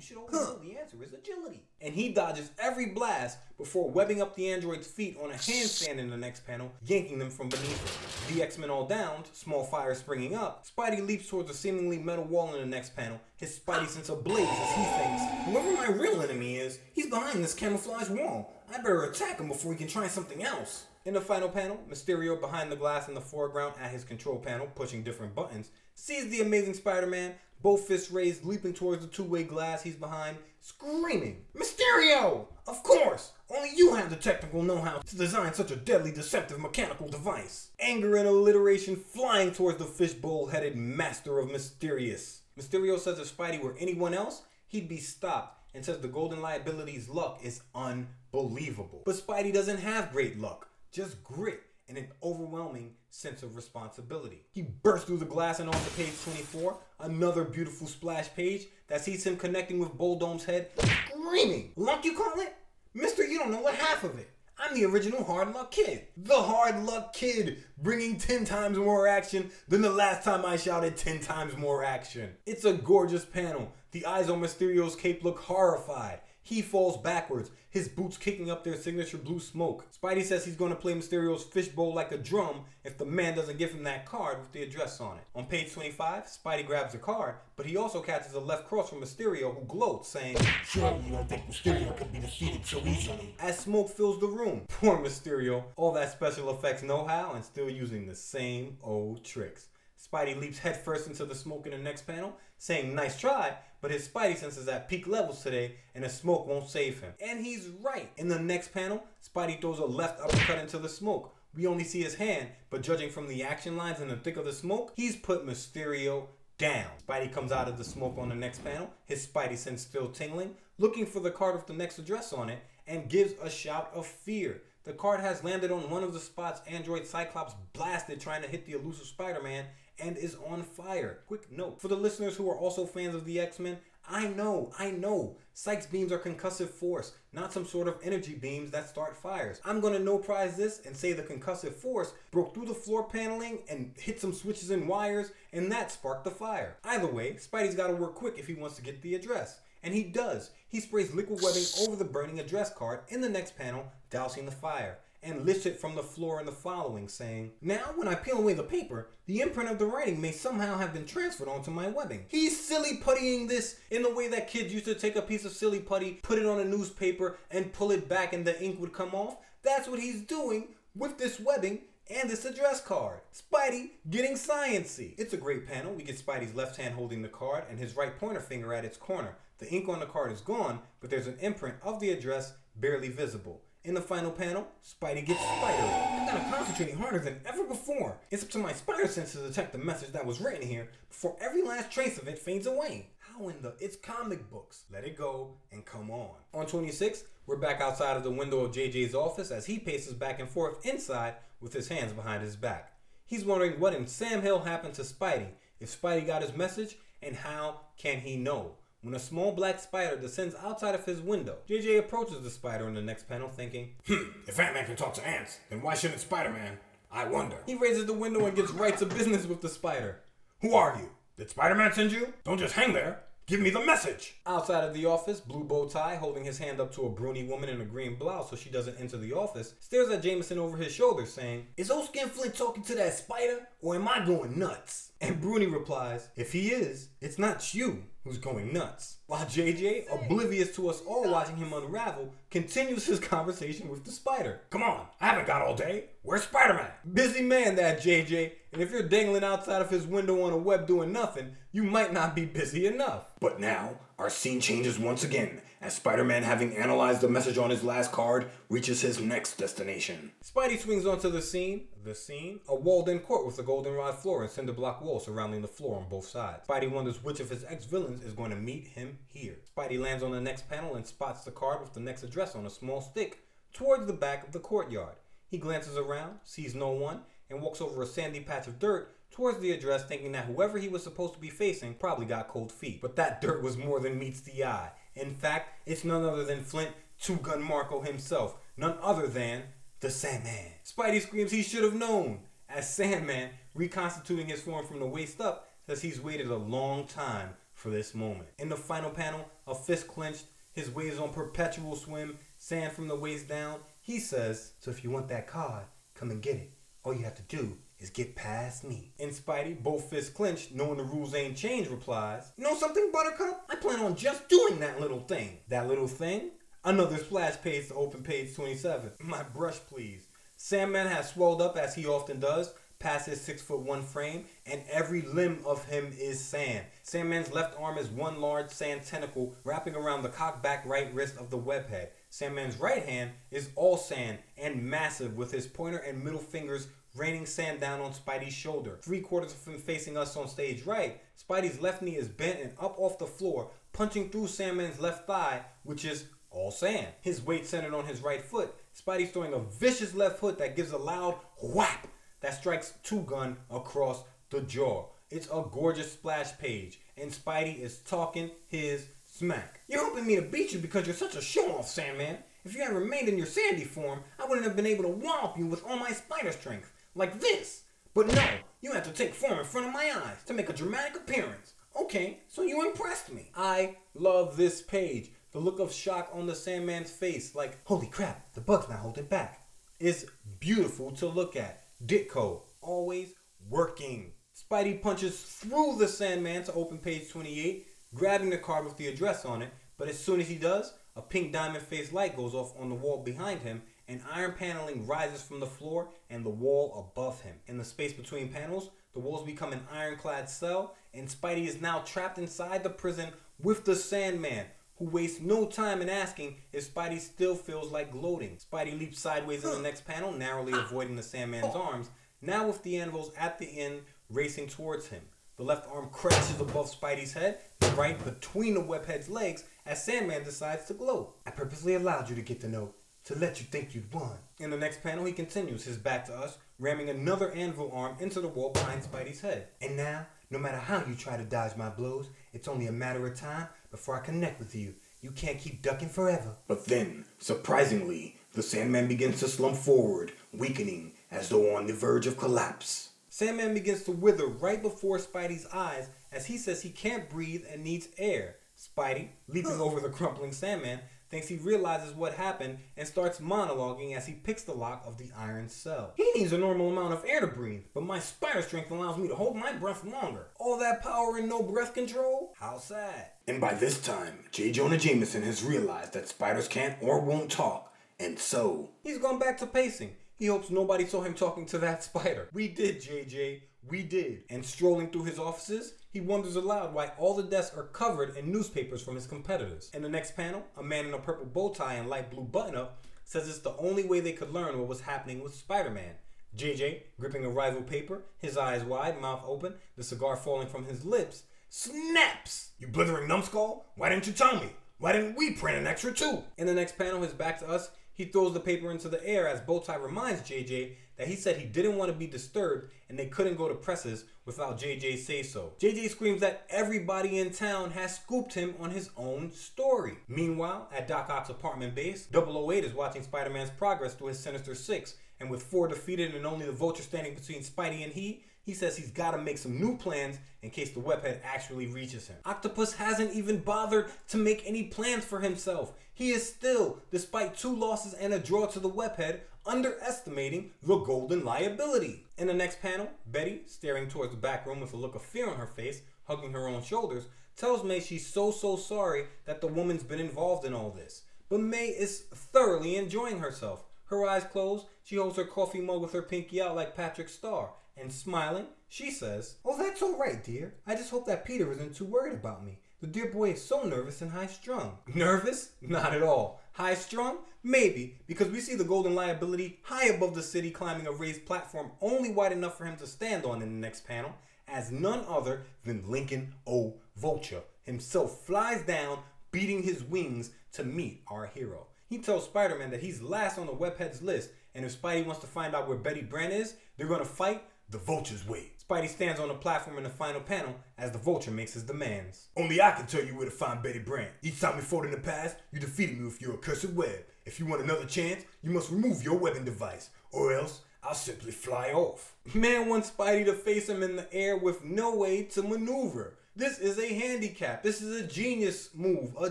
Speaker 2: You should always know the answer is agility. And he dodges every blast before webbing up the android's feet on a handstand in the next panel, yanking them from beneath it. The X-Men all downed, small fire springing up, Spidey leaps towards a seemingly metal wall in the next panel, his Spidey sense ablaze as he thinks, whoever my real enemy is, he's behind this camouflage wall. I better attack him before he can try something else. In the final panel, Mysterio behind the glass in the foreground at his control panel, pushing different buttons, sees the amazing Spider-Man, both fists raised, leaping towards the two-way glass he's behind, screaming, Mysterio! Of course! Only you have the technical know-how to design such a deadly, deceptive mechanical device. Anger and alliteration flying towards the fishbowl-headed master of Mysterious. Mysterio says if Spidey were anyone else, he'd be stopped and says the Golden Liability's luck is unbelievable. But Spidey doesn't have great luck, just grit and an overwhelming sense of responsibility. He bursts through the glass and onto page 24, another beautiful splash page that sees him connecting with Boldome's head, screaming, Luck you call it? Mister, you don't know what half of it. I'm the original Hard Luck Kid. The Hard Luck Kid, bringing 10 times more action than the last time I shouted 10 times more action. It's a gorgeous panel. The eyes on Mysterio's cape look horrified. He falls backwards, his boots kicking up their signature blue smoke. Spidey says he's going to play Mysterio's fishbowl like a drum if the man doesn't give him that card with the address on it. On page 25, Spidey grabs the card, but he also catches a left cross from Mysterio who gloats, saying,
Speaker 3: Surely you don't think Mysterio can be defeated so easily.
Speaker 2: as smoke fills the room. Poor Mysterio, all that special effects know how and still using the same old tricks. Spidey leaps headfirst into the smoke in the next panel, saying nice try, but his Spidey sense is at peak levels today and the smoke won't save him. And he's right. In the next panel, Spidey throws a left uppercut into the smoke. We only see his hand, but judging from the action lines in the thick of the smoke, he's put Mysterio down. Spidey comes out of the smoke on the next panel, his Spidey sense still tingling, looking for the card with the next address on it, and gives a shout of fear. The card has landed on one of the spots Android Cyclops blasted trying to hit the elusive Spider Man and is on fire. Quick note for the listeners who are also fans of the X Men I know, I know. Cyke's beams are concussive force, not some sort of energy beams that start fires. I'm gonna no prize this and say the concussive force broke through the floor paneling and hit some switches and wires, and that sparked the fire. Either way, Spidey's gotta work quick if he wants to get the address. And he does. He sprays liquid webbing over the burning address card in the next panel, dousing the fire and lifts it from the floor in the following, saying, Now, when I peel away the paper, the imprint of the writing may somehow have been transferred onto my webbing. He's silly puttying this in the way that kids used to take a piece of silly putty, put it on a newspaper, and pull it back and the ink would come off. That's what he's doing with this webbing and this address card. Spidey getting sciency. It's a great panel. We get Spidey's left hand holding the card and his right pointer finger at its corner. The ink on the card is gone, but there's an imprint of the address barely visible. In the final panel, Spidey gets spidery. I'm gonna concentrate harder than ever before. It's up to my spider sense to detect the message that was written here before every last trace of it fades away. How in the? It's comic books. Let it go and come on. On 26, we're back outside of the window of JJ's office as he paces back and forth inside with his hands behind his back. He's wondering what in Sam Hill happened to Spidey, if Spidey got his message, and how can he know? When a small black spider descends outside of his window, JJ approaches the spider in the next panel thinking,
Speaker 3: Hmm, if Ant-Man can talk to ants, then why shouldn't Spider-Man? I wonder.
Speaker 2: he raises the window and gets right to business with the spider.
Speaker 3: Who are you? Did Spider-Man send you? Don't just hang there. Give me the message.
Speaker 2: Outside of the office, blue bow tie, holding his hand up to a brony woman in a green blouse so she doesn't enter the office, stares at Jameson over his shoulder, saying, Is old Skinflint talking to that spider, or am I going nuts? And Bruni replies, If he is, it's not you who's going nuts. While JJ, oblivious to us all watching him unravel, continues his conversation with the spider.
Speaker 3: Come on, I haven't got all day. Where's Spider-Man?
Speaker 2: Busy man, that JJ, and if you're dangling outside of his window on a web doing nothing, you might not be busy enough.
Speaker 3: But now, our scene changes once again as Spider-Man, having analyzed the message on his last card, reaches his next destination.
Speaker 2: Spidey swings onto the scene, the scene, a walled-in court with a goldenrod floor and cinder block walls surrounding the floor on both sides. Spidey wonders which of his ex-villains is going to meet him here. Spidey lands on the next panel and spots the card with the next address on a small stick towards the back of the courtyard. He glances around, sees no one, and walks over a sandy patch of dirt towards the address thinking that whoever he was supposed to be facing probably got cold feet. But that dirt was more than meets the eye. In fact, it's none other than Flint Two Gun Marko himself, none other than the Sandman. Spidey screams he should have known, as Sandman, reconstituting his form from the waist up, says he's waited a long time for this moment. In the final panel, a fist clenched, his waves on perpetual swim, sand from the waist down, he says, So if you want that card, come and get it. All you have to do is get past me. And Spidey, both fists clenched, knowing the rules ain't changed, replies, You know something, Buttercup? I plan on just doing that little thing. That little thing? Another splash page to open page 27. My brush, please. Sandman has swelled up as he often does, past his six foot one frame, and every limb of him is sand. Sandman's left arm is one large sand tentacle wrapping around the cocked back right wrist of the webhead. Sandman's right hand is all sand and massive, with his pointer and middle fingers raining sand down on Spidey's shoulder. Three quarters of him facing us on stage right. Spidey's left knee is bent and up off the floor, punching through Sandman's left thigh, which is all sand. His weight centered on his right foot. Spidey's throwing a vicious left foot that gives a loud whap that strikes Two Gun across the jaw. It's a gorgeous splash page, and Spidey is talking his smack. You're hoping me to beat you because you're such a show off, Sandman. If you had remained in your sandy form, I wouldn't have been able to wallop you with all my spider strength, like this. But no, you have to take form in front of my eyes to make a dramatic appearance. Okay, so you impressed me. I love this page. The look of shock on the Sandman's face, like, holy crap, the bug's not holding back, is beautiful to look at. Ditko, always working. Spidey punches through the Sandman to open page 28, grabbing the card with the address on it, but as soon as he does, a pink diamond faced light goes off on the wall behind him, and iron paneling rises from the floor and the wall above him. In the space between panels, the walls become an ironclad cell, and Spidey is now trapped inside the prison with the Sandman, who wastes no time in asking if Spidey still feels like gloating. Spidey leaps sideways in the next panel, narrowly avoiding the Sandman's oh. arms, now with the anvils at the end racing towards him. The left arm crashes above Spidey's head, the right between the webhead's legs, as Sandman decides to gloat. I purposely allowed you to get the note to let you think you'd won. In the next panel, he continues, his back to us, ramming another anvil arm into the wall behind Spidey's head. And now, no matter how you try to dodge my blows, it's only a matter of time before I connect with you. You can't keep ducking forever.
Speaker 3: But then, surprisingly, the Sandman begins to slump forward, weakening as though on the verge of collapse.
Speaker 2: Sandman begins to wither right before Spidey's eyes as he says he can't breathe and needs air. Spidey, leaping over the crumpling Sandman, thinks he realizes what happened and starts monologuing as he picks the lock of the iron cell. He needs a normal amount of air to breathe, but my spider strength allows me to hold my breath longer. All that power and no breath control? How sad.
Speaker 3: And by this time, J. Jonah Jameson has realized that spiders can't or won't talk, and so.
Speaker 2: He's gone back to pacing. He hopes nobody saw him talking to that spider. We did, JJ. We did. And strolling through his offices, he wonders aloud why all the desks are covered in newspapers from his competitors. In the next panel, a man in a purple bow tie and light blue button up says it's the only way they could learn what was happening with Spider Man. JJ, gripping a rival paper, his eyes wide, mouth open, the cigar falling from his lips, snaps!
Speaker 3: You blithering numbskull? Why didn't you tell me? Why didn't we print an extra two?
Speaker 2: In the next panel, his back to us, he throws the paper into the air as Bowtie reminds JJ that he said he didn't want to be disturbed and they couldn't go to presses without JJ say so. JJ screams that everybody in town has scooped him on his own story. Meanwhile, at Doc Ock's apartment base, 008 is watching Spider-Man's progress through his Sinister Six, and with four defeated and only the Vulture standing between Spidey and he, he says he's got to make some new plans in case the webhead actually reaches him. Octopus hasn't even bothered to make any plans for himself. He is still, despite two losses and a draw to the webhead, underestimating the golden liability. In the next panel, Betty, staring towards the back room with a look of fear on her face, hugging her own shoulders, tells May she's so so sorry that the woman's been involved in all this. But May is thoroughly enjoying herself. Her eyes closed, she holds her coffee mug with her pinky out like Patrick Star, and smiling, she says, Oh, that's all right, dear. I just hope that Peter isn't too worried about me. The dear boy is so nervous and high strung. Nervous? Not at all. High strung? Maybe, because we see the golden liability high above the city climbing a raised platform only wide enough for him to stand on in the next panel, as none other than Lincoln O. Vulture himself flies down, beating his wings to meet our hero. He tells Spider Man that he's last on the webhead's list, and if Spidey wants to find out where Betty Brant is, they're gonna fight the Vulture's way. Spidey stands on the platform in the final panel as the Vulture makes his demands.
Speaker 3: Only I can tell you where to find Betty Brant. Each time we fought in the past, you defeated me with your accursed web. If you want another chance, you must remove your webbing device, or else I'll simply fly off.
Speaker 2: Man wants Spidey to face him in the air with no way to maneuver. This is a handicap. This is a genius move, a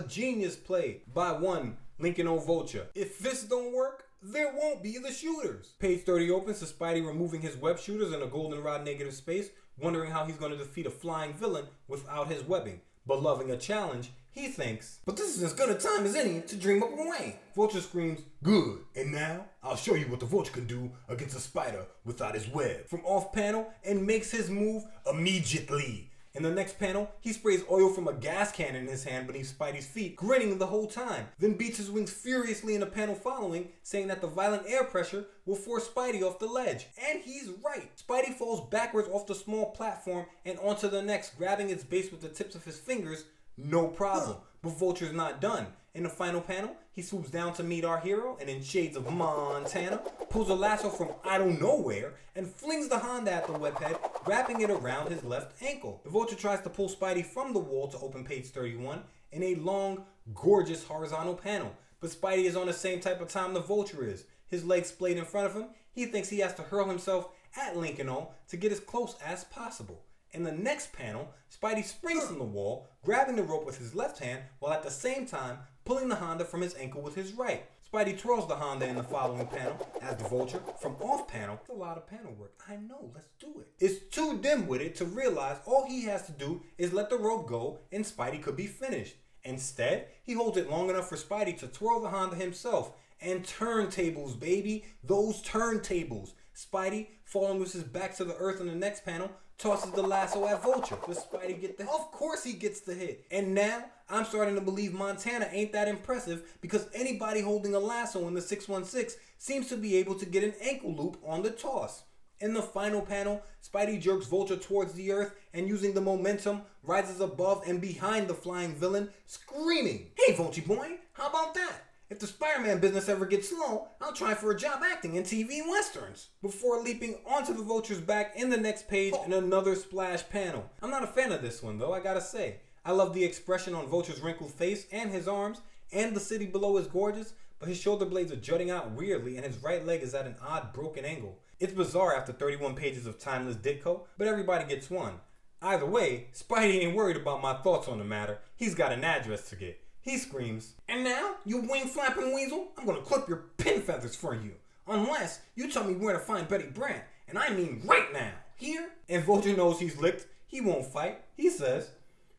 Speaker 2: genius play by one Lincoln O. Vulture. If this don't work, there won't be the shooters. Page 30 opens to Spidey removing his web shooters in a goldenrod negative space, wondering how he's going to defeat a flying villain without his webbing. But loving a challenge, he thinks,
Speaker 1: But this is as good a time as any to dream up a way.
Speaker 2: Vulture screams,
Speaker 3: Good. And now, I'll show you what the Vulture can do against a spider without his web.
Speaker 2: from off panel and makes his move
Speaker 3: Immediately.
Speaker 2: In the next panel, he sprays oil from a gas can in his hand beneath Spidey's feet, grinning the whole time, then beats his wings furiously in the panel following, saying that the violent air pressure will force Spidey off the ledge. And he's right. Spidey falls backwards off the small platform and onto the next, grabbing its base with the tips of his fingers, no problem. But Vulture's not done. In the final panel, he swoops down to meet our hero and in shades of Montana, pulls a lasso from I don't know where and flings the Honda at the webhead, wrapping it around his left ankle. The Vulture tries to pull Spidey from the wall to open page 31 in a long, gorgeous horizontal panel. But Spidey is on the same type of time the Vulture is. His legs splayed in front of him, he thinks he has to hurl himself at Lincoln to get as close as possible. In the next panel, Spidey springs from the wall, grabbing the rope with his left hand while at the same time pulling the Honda from his ankle with his right. Spidey twirls the Honda in the following panel as the Vulture from off panel. It's a lot of panel work. I know, let's do it. it. Is too dim with it to realize all he has to do is let the rope go and Spidey could be finished. Instead, he holds it long enough for Spidey to twirl the Honda himself. And turntables, baby, those turntables. Spidey, falling with his back to the earth in the next panel, tosses the lasso at Vulture. Does Spidey get the Of course he gets the hit. And now I'm starting to believe Montana ain't that impressive because anybody holding a lasso in the 616 seems to be able to get an ankle loop on the toss. In the final panel, Spidey jerks Vulture towards the earth and using the momentum rises above and behind the flying villain, screaming, Hey Vulture boy, how about that? If the Spider-Man business ever gets slow, I'll try for a job acting in TV westerns. Before leaping onto the Vulture's back in the next page in another splash panel. I'm not a fan of this one though, I gotta say. I love the expression on Vulture's wrinkled face and his arms, and the city below is gorgeous, but his shoulder blades are jutting out weirdly and his right leg is at an odd broken angle. It's bizarre after 31 pages of timeless Ditko, but everybody gets one. Either way, Spidey ain't worried about my thoughts on the matter. He's got an address to get. He screams, And now, you wing flapping weasel, I'm gonna clip your pin feathers for you. Unless you tell me where to find Betty Brant, and I mean right now. Here? And Vulture knows he's licked. He won't fight. He says,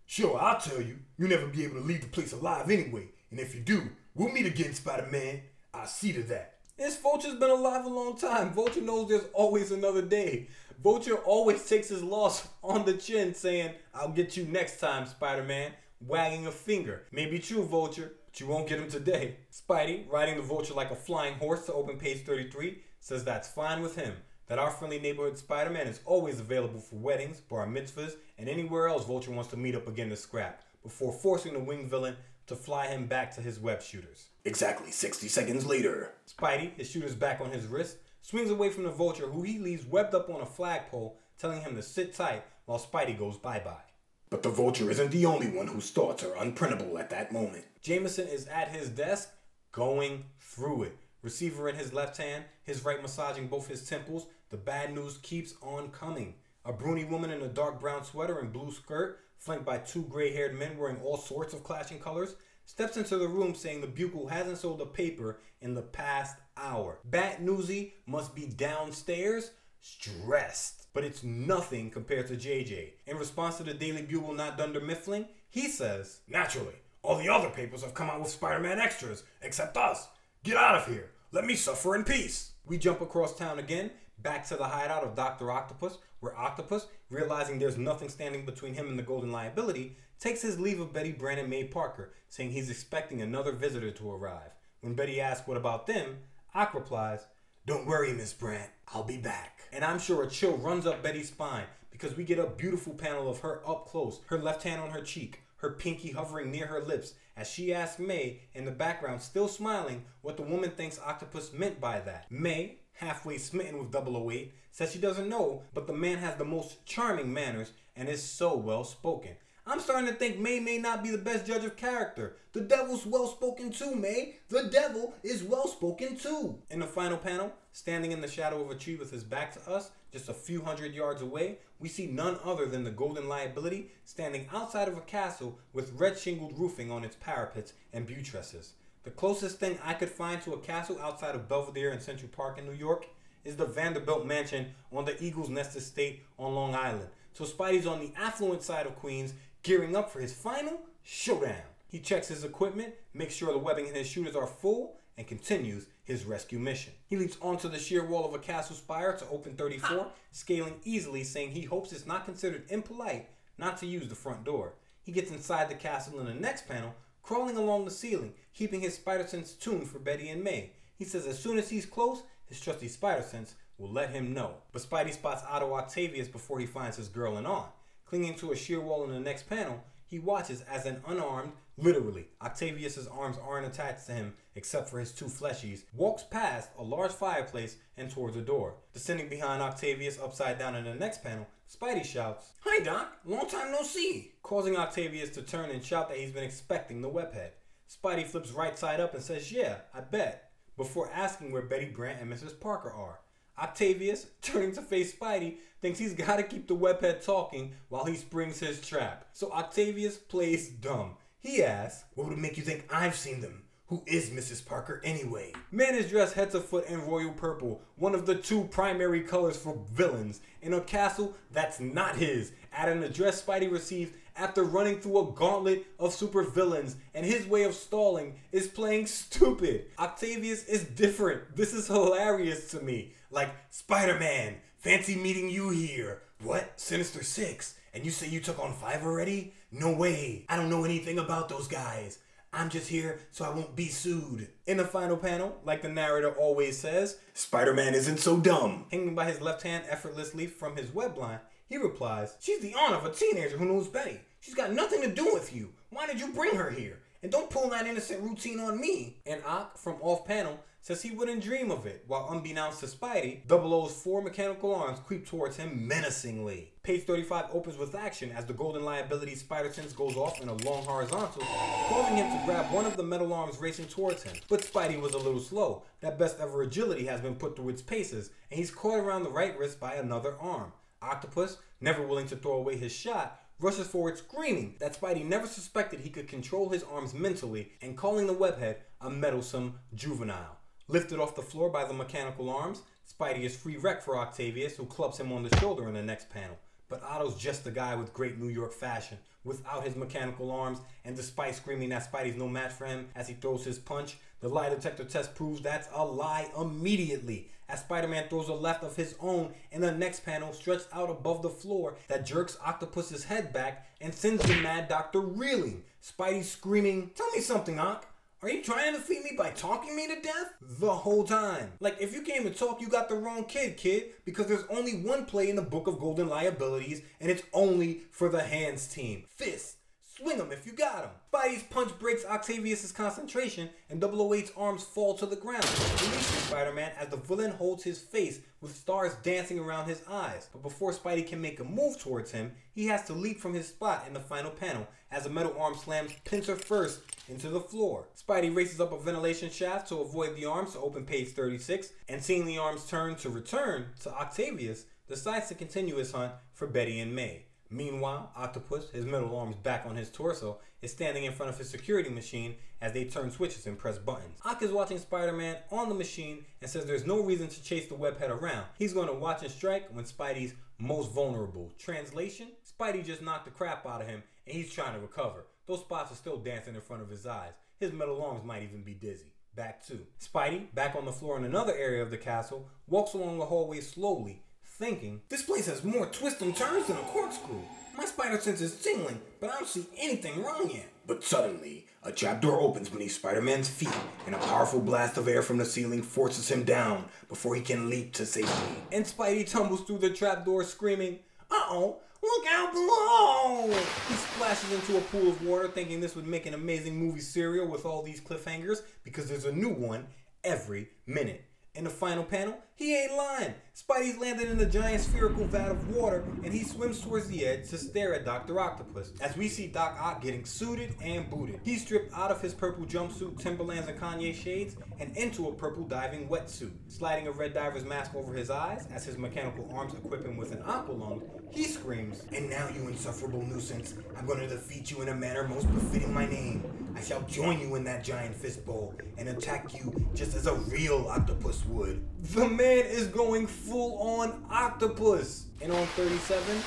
Speaker 3: Sure, I'll tell you. You'll never be able to leave the place alive anyway. And if you do, we'll meet again, Spider Man. I'll see to that.
Speaker 2: This Vulture's been alive a long time. Vulture knows there's always another day. Vulture always takes his loss on the chin, saying, I'll get you next time, Spider Man, wagging a finger. Maybe true, Vulture, but you won't get him today. Spidey, riding the Vulture like a flying horse to open page 33, says that's fine with him. That our friendly neighborhood Spider Man is always available for weddings, bar mitzvahs, and anywhere else Vulture wants to meet up again to scrap, before forcing the winged villain to fly him back to his web shooters.
Speaker 3: Exactly 60 seconds later.
Speaker 2: Spidey, his shooter's back on his wrist, swings away from the vulture who he leaves webbed up on a flagpole, telling him to sit tight while Spidey goes bye bye.
Speaker 3: But the vulture isn't the only one whose thoughts are unprintable at that moment.
Speaker 2: Jameson is at his desk, going through it. Receiver in his left hand, his right massaging both his temples. The bad news keeps on coming. A brony woman in a dark brown sweater and blue skirt, flanked by two gray haired men wearing all sorts of clashing colors, steps into the room saying the Bugle hasn't sold a paper in the past hour. Bat Newsy must be downstairs, stressed. But it's nothing compared to JJ. In response to the Daily Bugle not Dunder Mifflin, he says,
Speaker 3: Naturally, all the other papers have come out with Spider Man extras, except us. Get out of here. Let me suffer in peace.
Speaker 2: We jump across town again, back to the hideout of Dr. Octopus, where Octopus, realizing there's nothing standing between him and the Golden Liability, takes his leave of Betty Brant and May Parker, saying he's expecting another visitor to arrive. When Betty asks what about them, Ock replies,
Speaker 3: Don't worry, Miss Brant, I'll be back.
Speaker 2: and I'm sure a chill runs up Betty's spine because we get a beautiful panel of her up close, her left hand on her cheek, her pinky hovering near her lips, as she asks May, in the background, still smiling, what the woman thinks Octopus meant by that. May, halfway smitten with 008, says she doesn't know, but the man has the most charming manners and is so well spoken. I'm starting to think May may not be the best judge of character. The devil's well spoken too, May. The devil is well spoken too. In the final panel, standing in the shadow of a tree with his back to us, just a few hundred yards away, we see none other than the Golden Liability standing outside of a castle with red shingled roofing on its parapets and buttresses. The closest thing I could find to a castle outside of Belvedere in Central Park in New York is the Vanderbilt Mansion on the Eagles Nest Estate on Long Island. So Spidey's on the affluent side of Queens, gearing up for his final showdown. He checks his equipment, makes sure the webbing and his shooters are full, and continues his rescue mission. He leaps onto the sheer wall of a castle spire to open 34, scaling easily, saying he hopes it's not considered impolite not to use the front door. He gets inside the castle in the next panel, crawling along the ceiling, keeping his spider sense tuned for Betty and May. He says as soon as he's close, his trusty spider sense will let him know. But Spidey spots Otto Octavius before he finds his girl and on. Clinging to a sheer wall in the next panel, he watches as an unarmed, literally, Octavius's arms aren't attached to him except for his two fleshies, walks past a large fireplace and towards a door. Descending behind Octavius upside down in the next panel, Spidey shouts, Hi Doc, long time no see, causing Octavius to turn and shout that he's been expecting the webhead. Spidey flips right side up and says, Yeah, I bet, before asking where Betty Brant and Mrs. Parker are. Octavius, turning to face Spidey, thinks he's gotta keep the webhead talking while he springs his trap. So Octavius plays dumb. He asks,
Speaker 3: What would make you think I've seen them? Who is Mrs. Parker anyway?
Speaker 2: Man is dressed head to foot in royal purple, one of the two primary colors for villains, in a castle that's not his, at an address Spidey receives after running through a gauntlet of supervillains, and his way of stalling is playing stupid. Octavius is different. This is hilarious to me. Like, Spider Man, fancy meeting you here.
Speaker 3: What? Sinister Six? And you say you took on five already? No way. I don't know anything about those guys. I'm just here so I won't be sued.
Speaker 2: In the final panel, like the narrator always says,
Speaker 3: Spider Man isn't so dumb.
Speaker 2: Hanging by his left hand effortlessly from his web line, he replies, She's the aunt of a teenager who knows Betty. She's got nothing to do with you. Why did you bring her here? And don't pull that innocent routine on me. And Ock from off panel says he wouldn't dream of it, while unbeknownst to Spidey, Double O's four mechanical arms creep towards him menacingly. Page 35 opens with action as the Golden Liability Spider Sense goes off in a long horizontal, causing him to grab one of the metal arms racing towards him. But Spidey was a little slow. That best ever agility has been put through its paces, and he's caught around the right wrist by another arm. Octopus, never willing to throw away his shot, rushes forward screaming that Spidey never suspected he could control his arms mentally and calling the webhead a meddlesome juvenile. Lifted off the floor by the mechanical arms, Spidey is free wreck for Octavius, who clubs him on the shoulder in the next panel. But Otto's just the guy with great New York fashion, without his mechanical arms, and despite screaming that Spidey's no match for him as he throws his punch, the lie detector test proves that's a lie immediately. As Spider Man throws a left of his own in the next panel, stretched out above the floor, that jerks Octopus's head back and sends the Mad Doctor reeling. Spidey screaming, Tell me something, Ock. Are you trying to feed me by talking me to death? The whole time. Like, if you came to talk, you got the wrong kid, kid, because there's only one play in the Book of Golden Liabilities, and it's only for the hands team. Fist. Swing him if you got him. Spidey's punch breaks Octavius' concentration, and 008's arms fall to the ground, releasing Spider-Man as the villain holds his face with stars dancing around his eyes. But before Spidey can make a move towards him, he has to leap from his spot in the final panel as a metal arm slams Pincer first into the floor. Spidey races up a ventilation shaft to avoid the arms to open page 36, and seeing the arms turn to return to Octavius, decides to continue his hunt for Betty and May. Meanwhile, Octopus, his middle arms back on his torso, is standing in front of his security machine as they turn switches and press buttons. Ock is watching Spider-Man on the machine and says there's no reason to chase the webhead around. He's going to watch and strike when Spidey's most vulnerable. Translation? Spidey just knocked the crap out of him and he's trying to recover. Those spots are still dancing in front of his eyes. His metal arms might even be dizzy. Back to Spidey, back on the floor in another area of the castle, walks along the hallway slowly, thinking, This place has more twists and turns than a corkscrew. My spider sense is tingling, but I don't see anything wrong yet.
Speaker 3: But suddenly, a trapdoor opens beneath Spider Man's feet, and a powerful blast of air from the ceiling forces him down before he can leap to safety.
Speaker 2: And Spidey tumbles through the trapdoor screaming, Uh oh, look out below! He splashes into a pool of water thinking this would make an amazing movie serial with all these cliffhangers because there's a new one every minute. In the final panel, he ain't lying. Spidey's landed in a giant spherical vat of water and he swims towards the edge to stare at Dr. Octopus as we see Doc Ock getting suited and booted. He's stripped out of his purple jumpsuit, Timberlands, and Kanye shades and into a purple diving wetsuit. Sliding a red diver's mask over his eyes as his mechanical arms equip him with an aqua lung, he screams,
Speaker 3: And now, you insufferable nuisance, I'm going to defeat you in a manner most befitting my name. I shall join you in that giant fist bowl and attack you just as a real octopus would.
Speaker 2: The man is going full on octopus. And on 37,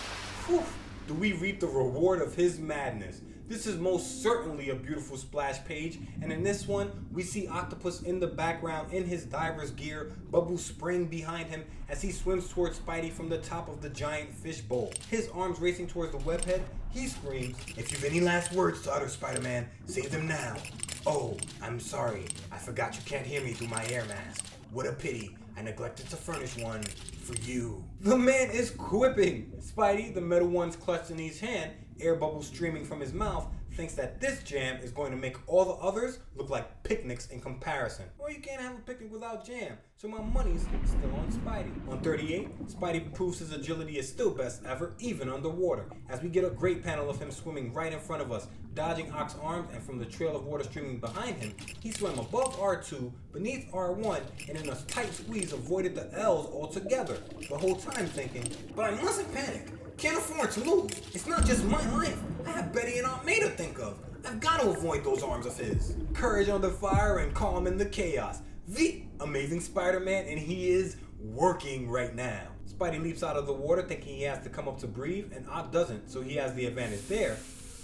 Speaker 2: whew, do we reap the reward of his madness. This is most certainly a beautiful splash page, and in this one, we see Octopus in the background in his diver's gear, Bubbles spraying behind him as he swims towards Spidey from the top of the giant fish bowl. His arms racing towards the webhead, he screams,
Speaker 3: If you've any last words to utter, Spider Man, say them now. Oh, I'm sorry. I forgot you can't hear me through my air mask. What a pity. I neglected to furnish one for you.
Speaker 2: The man is quipping. Spidey, the metal one's clutched in his hand, air bubbles streaming from his mouth, thinks that this jam is going to make all the others look like picnics in comparison. Well, you can't have a picnic without jam, so my money's still on Spidey. On 38, Spidey proves his agility is still best ever, even underwater, as we get a great panel of him swimming right in front of us, dodging Ock's arms, and from the trail of water streaming behind him, he swam above R2, beneath R1, and in a tight squeeze avoided the L's altogether, the whole time thinking,
Speaker 3: But I mustn't panic. Can't afford to lose. It's not just my life. I have Betty and Aunt May to think of. I've got to avoid those arms of his.
Speaker 2: courage under fire and calm in the chaos. The amazing Spider Man, and he is working right now. Spidey leaps out of the water thinking he has to come up to breathe, and Ock doesn't, so he has the advantage there,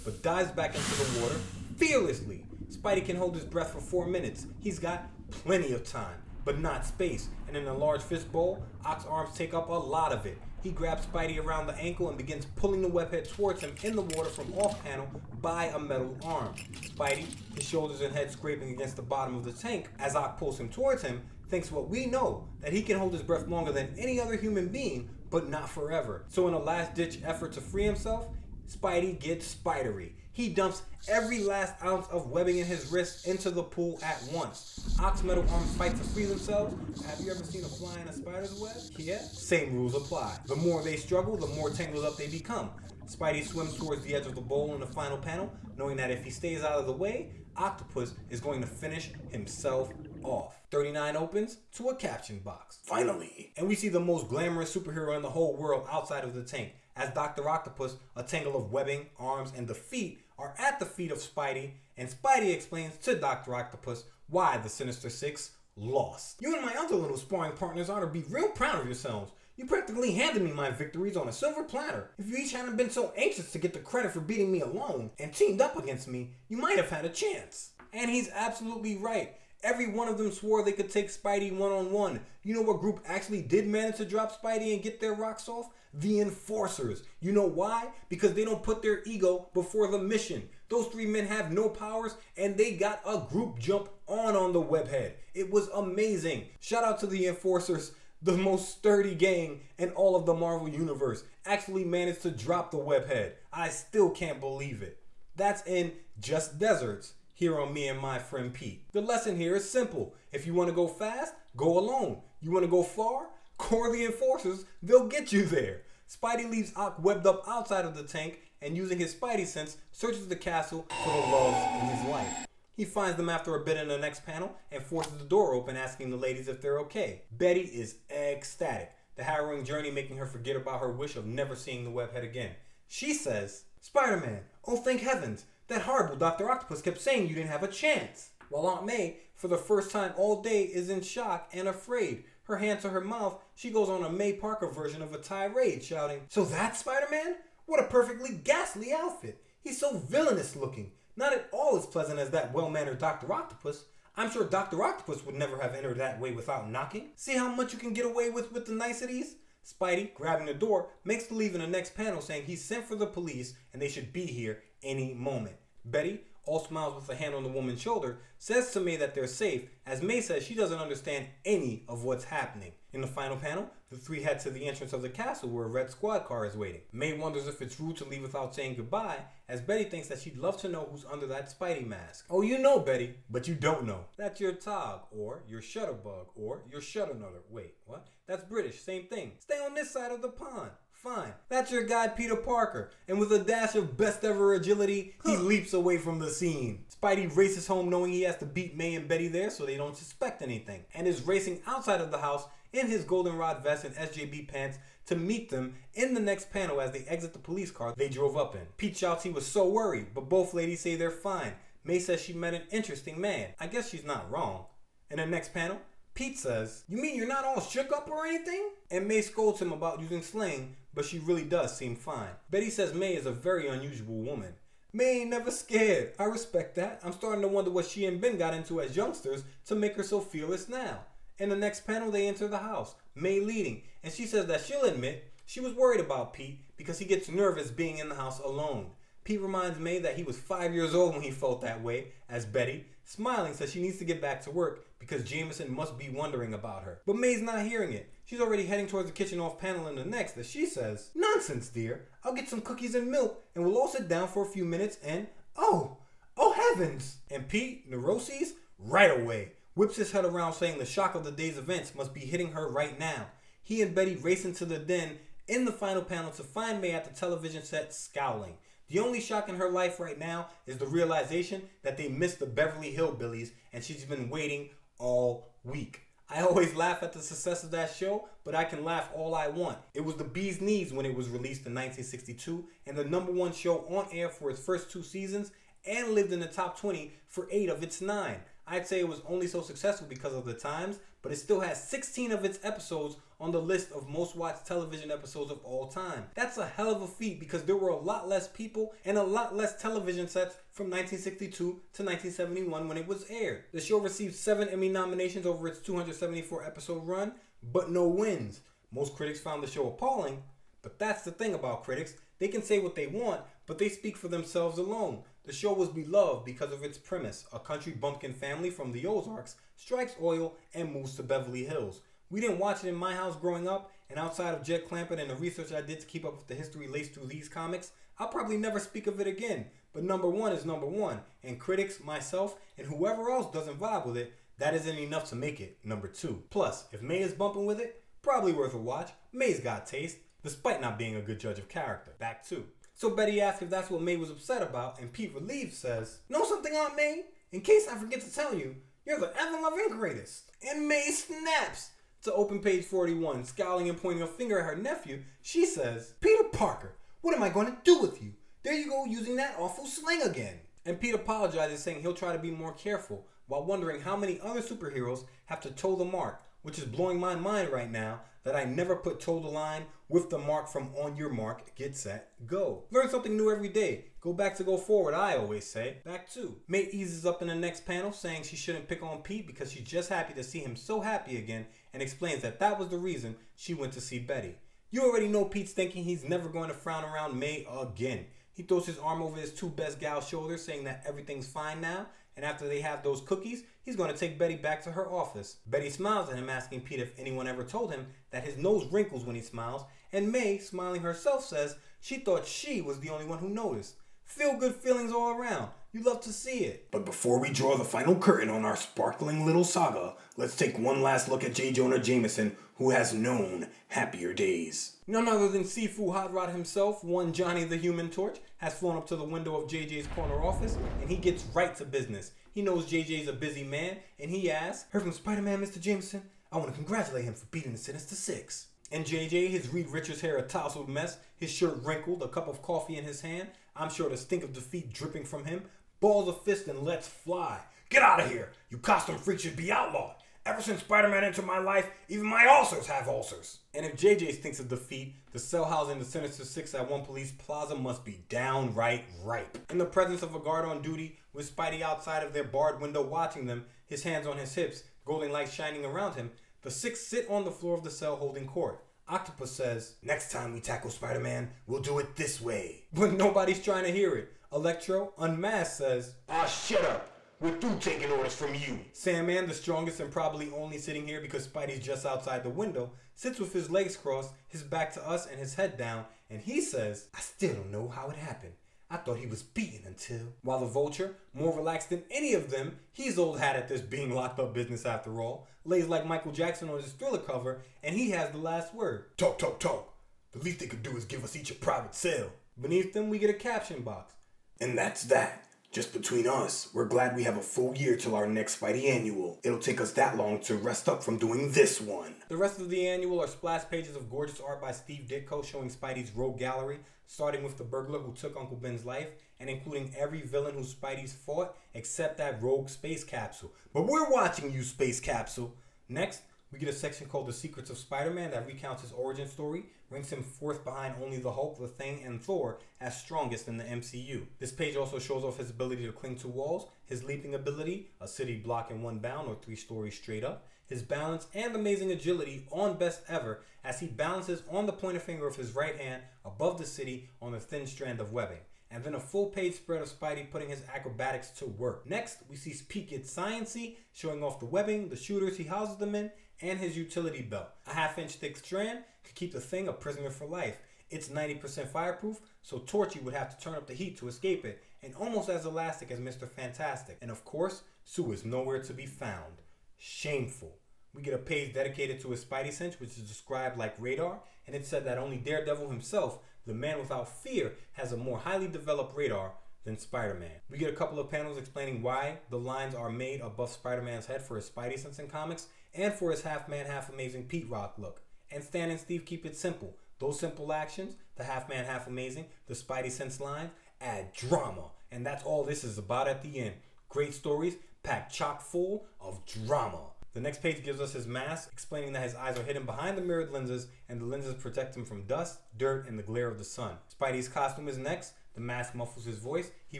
Speaker 2: but dives back into the water fearlessly. Spidey can hold his breath for four minutes. He's got plenty of time, but not space, and in a large fist bowl, Ock's arms take up a lot of it. He grabs Spidey around the ankle and begins pulling the webhead towards him in the water from off panel by a metal arm. Spidey, his shoulders and head scraping against the bottom of the tank as Ock pulls him towards him, thinks what we know that he can hold his breath longer than any other human being, but not forever. So, in a last ditch effort to free himself, Spidey gets spidery. He dumps every last ounce of webbing in his wrist into the pool at once. Ock's metal arms fight to free themselves. Have you ever seen a fly in a spider's web? Yeah. Same rules apply. The more they struggle, the more tangled up they become. Spidey swims towards the edge of the bowl in the final panel, knowing that if he stays out of the way, Octopus is going to finish himself off. 39 opens to a caption box.
Speaker 3: Finally.
Speaker 2: And we see the most glamorous superhero in the whole world outside of the tank, as Dr. Octopus, a tangle of webbing, arms, and the feet are at the feet of Spidey, and Spidey explains to Dr. Octopus why the Sinister Six lost. You and my other little sparring partners ought to be real proud of yourselves. You practically handed me my victories on a silver platter. If you each hadn't been so anxious to get the credit for beating me alone and teamed up against me, you might have had a chance. And he's absolutely right. Every one of them swore they could take Spidey one on one. You know what group actually did manage to drop Spidey and get their rocks off? The Enforcers. You know why? Because they don't put their ego before the mission. Those three men have no powers and they got a group jump on on the webhead. It was amazing. Shout out to the Enforcers, the most sturdy gang in all of the Marvel Universe. Actually managed to drop the webhead. I still can't believe it. That's in Just Deserts here on Me and My Friend Pete. The lesson here is simple. If you want to go fast, go alone. You want to go far? Core the enforcers, they'll get you there. Spidey leaves Ock webbed up outside of the tank and using his Spidey sense searches the castle for the loves in his life. He finds them after a bit in the next panel and forces the door open asking the ladies if they're okay. Betty is ecstatic, the harrowing journey making her forget about her wish of never seeing the webhead again. She says, Spider-Man, oh thank heavens, that horrible Dr. Octopus kept saying you didn't have a chance. While Aunt May, for the first time all day, is in shock and afraid. Her hand to her mouth, she goes on a May Parker version of a tirade, shouting, So that's Spider Man? What a perfectly ghastly outfit! He's so villainous looking. Not at all as pleasant as that well mannered Dr. Octopus. I'm sure Dr. Octopus would never have entered that way without knocking. See how much you can get away with with the niceties? Spidey, grabbing the door, makes the leave in the next panel saying he sent for the police and they should be here any moment. Betty, all smiles with a hand on the woman's shoulder, says to May that they're safe, as May says she doesn't understand any of what's happening. In the final panel, the three head to the entrance of the castle where a red squad car is waiting. May wonders if it's rude to leave without saying goodbye, as Betty thinks that she'd love to know who's under that Spidey mask. Oh, you know, Betty, but you don't know. That's your Tog, or your Shutterbug, or your Shutternutter. Wait, what? That's British, same thing. Stay on this side of the pond. Fine. That's your guy, Peter Parker. And with a dash of best ever agility, he leaps away from the scene. Spidey races home knowing he has to beat May and Betty there so they don't suspect anything, and is racing outside of the house in his goldenrod vest and SJB pants to meet them in the next panel as they exit the police car they drove up in. Pete shouts he was so worried, but both ladies say they're fine. May says she met an interesting man. I guess she's not wrong. In the next panel, Pete says, You mean you're not all shook up or anything? And May scolds him about using slang, but she really does seem fine. Betty says May is a very unusual woman. May ain't never scared. I respect that. I'm starting to wonder what she and Ben got into as youngsters to make her so fearless now. In the next panel, they enter the house, May leading, and she says that she'll admit she was worried about Pete because he gets nervous being in the house alone. Pete reminds May that he was five years old when he felt that way, as Betty, smiling, says she needs to get back to work because Jameson must be wondering about her. But May's not hearing it. She's already heading towards the kitchen off panel in the next as she says, Nonsense, dear. I'll get some cookies and milk and we'll all sit down for a few minutes and, oh, oh heavens! And Pete, neuroses, right away, whips his head around saying the shock of the day's events must be hitting her right now. He and Betty race into the den in the final panel to find May at the television set scowling. The only shock in her life right now is the realization that they missed the Beverly Hillbillies and she's been waiting all week. I always laugh at the success of that show, but I can laugh all I want. It was the bee's knees when it was released in 1962 and the number one show on air for its first two seasons and lived in the top 20 for eight of its nine. I'd say it was only so successful because of the times, but it still has 16 of its episodes on the list of most watched television episodes of all time. That's a hell of a feat because there were a lot less people and a lot less television sets from 1962 to 1971 when it was aired. The show received 7 Emmy nominations over its 274 episode run, but no wins. Most critics found the show appalling, but that's the thing about critics. They can say what they want, but they speak for themselves alone. The show was beloved because of its premise. A country bumpkin family from the Ozarks strikes oil and moves to Beverly Hills. We didn't watch it in my house growing up, and outside of Jed Clampett and the research I did to keep up with the history laced through these comics, I'll probably never speak of it again. But number one is number one, and critics, myself, and whoever else doesn't vibe with it, that isn't enough to make it number two. Plus, if May is bumping with it, probably worth a watch. May's got taste, despite not being a good judge of character. Back two. So Betty asks if that's what May was upset about, and Pete relieved says, Know something, Aunt May? In case I forget to tell you, you're the ever loving greatest. And May snaps to open page 41, scowling and pointing a finger at her nephew. She says, Peter Parker, what am I going to do with you? There you go, using that awful slang again. And Pete apologizes, saying he'll try to be more careful, while wondering how many other superheroes have to toe the mark, which is blowing my mind right now that I never put toe the line with the mark from on your mark, get set, go. Learn something new every day. Go back to go forward, I always say. Back two. May eases up in the next panel saying she shouldn't pick on Pete because she's just happy to see him so happy again and explains that that was the reason she went to see Betty. You already know Pete's thinking he's never going to frown around May again. He throws his arm over his two best gal's shoulders saying that everything's fine now and after they have those cookies, he's going to take Betty back to her office. Betty smiles at him, asking Pete if anyone ever told him that his nose wrinkles when he smiles, and May, smiling herself, says she thought she was the only one who noticed. Feel good feelings all around. You love to see it.
Speaker 5: But before we draw the final curtain on our sparkling little saga, let's take one last look at J. Jonah Jameson, who has known happier days.
Speaker 2: None other than Sifu Hot Rod himself, one Johnny the Human Torch, has flown up to the window of JJ's corner office and he gets right to business. He knows JJ's a busy man and he asks, Heard from Spider Man, Mr. Jameson? I want to congratulate him for beating the Sinister Six. And JJ, his Reed Richards hair a tousled mess, his shirt wrinkled, a cup of coffee in his hand, I'm sure the stink of defeat dripping from him, balls a fist and let's fly.
Speaker 5: Get out of here! You costume freaks should be outlawed! Ever since Spider Man entered my life, even my ulcers have ulcers.
Speaker 2: And if JJ thinks of defeat, the cell housing the Sinister Six at One Police Plaza must be downright ripe. In the presence of a guard on duty, with Spidey outside of their barred window watching them, his hands on his hips, golden light shining around him, the six sit on the floor of the cell holding court. Octopus says,
Speaker 5: Next time we tackle Spider Man, we'll do it this way.
Speaker 2: But nobody's trying to hear it. Electro, unmasked, says,
Speaker 6: Ah, shut up. We're through taking orders from you.
Speaker 2: Sandman, the strongest and probably only sitting here because Spidey's just outside the window, sits with his legs crossed, his back to us, and his head down, and he says, I still don't know how it happened. I thought he was beaten until. While the vulture, more relaxed than any of them, he's old hat at this being locked up business after all, lays like Michael Jackson on his thriller cover, and he has the last word.
Speaker 6: Talk, talk, talk. The least they could do is give us each a private cell.
Speaker 2: Beneath them, we get a caption box.
Speaker 6: And that's that. Just between us, we're glad we have a full year till our next Spidey annual. It'll take us that long to rest up from doing this one.
Speaker 2: The rest of the annual are splash pages of gorgeous art by Steve Ditko showing Spidey's rogue gallery, starting with the burglar who took Uncle Ben's life and including every villain who Spidey's fought except that rogue space capsule. But we're watching you, space capsule. Next, we get a section called The Secrets of Spider-Man that recounts his origin story, ranks him fourth behind only the Hulk, the Thing, and Thor as strongest in the MCU. This page also shows off his ability to cling to walls, his leaping ability, a city block in one bound or three stories straight up, his balance and amazing agility on best ever as he balances on the pointer finger of his right hand above the city on a thin strand of webbing and then a full page spread of Spidey putting his acrobatics to work. Next, we see get sciency, showing off the webbing, the shooters he houses them in, and his utility belt. A half inch thick strand could keep the thing a prisoner for life. It's 90% fireproof, so Torchy would have to turn up the heat to escape it, and almost as elastic as Mr. Fantastic. And of course, Sue is nowhere to be found. Shameful. We get a page dedicated to his Spidey sense, which is described like radar, and it said that only Daredevil himself, the man without fear, has a more highly developed radar than Spider Man. We get a couple of panels explaining why the lines are made above Spider Man's head for his Spidey sense in comics and for his half man, half amazing Pete Rock look. And Stan and Steve keep it simple. Those simple actions, the half man, half amazing, the Spidey sense lines, add drama. And that's all this is about at the end. Great stories packed chock full of drama. The next page gives us his mask, explaining that his eyes are hidden behind the mirrored lenses, and the lenses protect him from dust, dirt, and the glare of the sun. Spidey's costume is next. The mask muffles his voice. He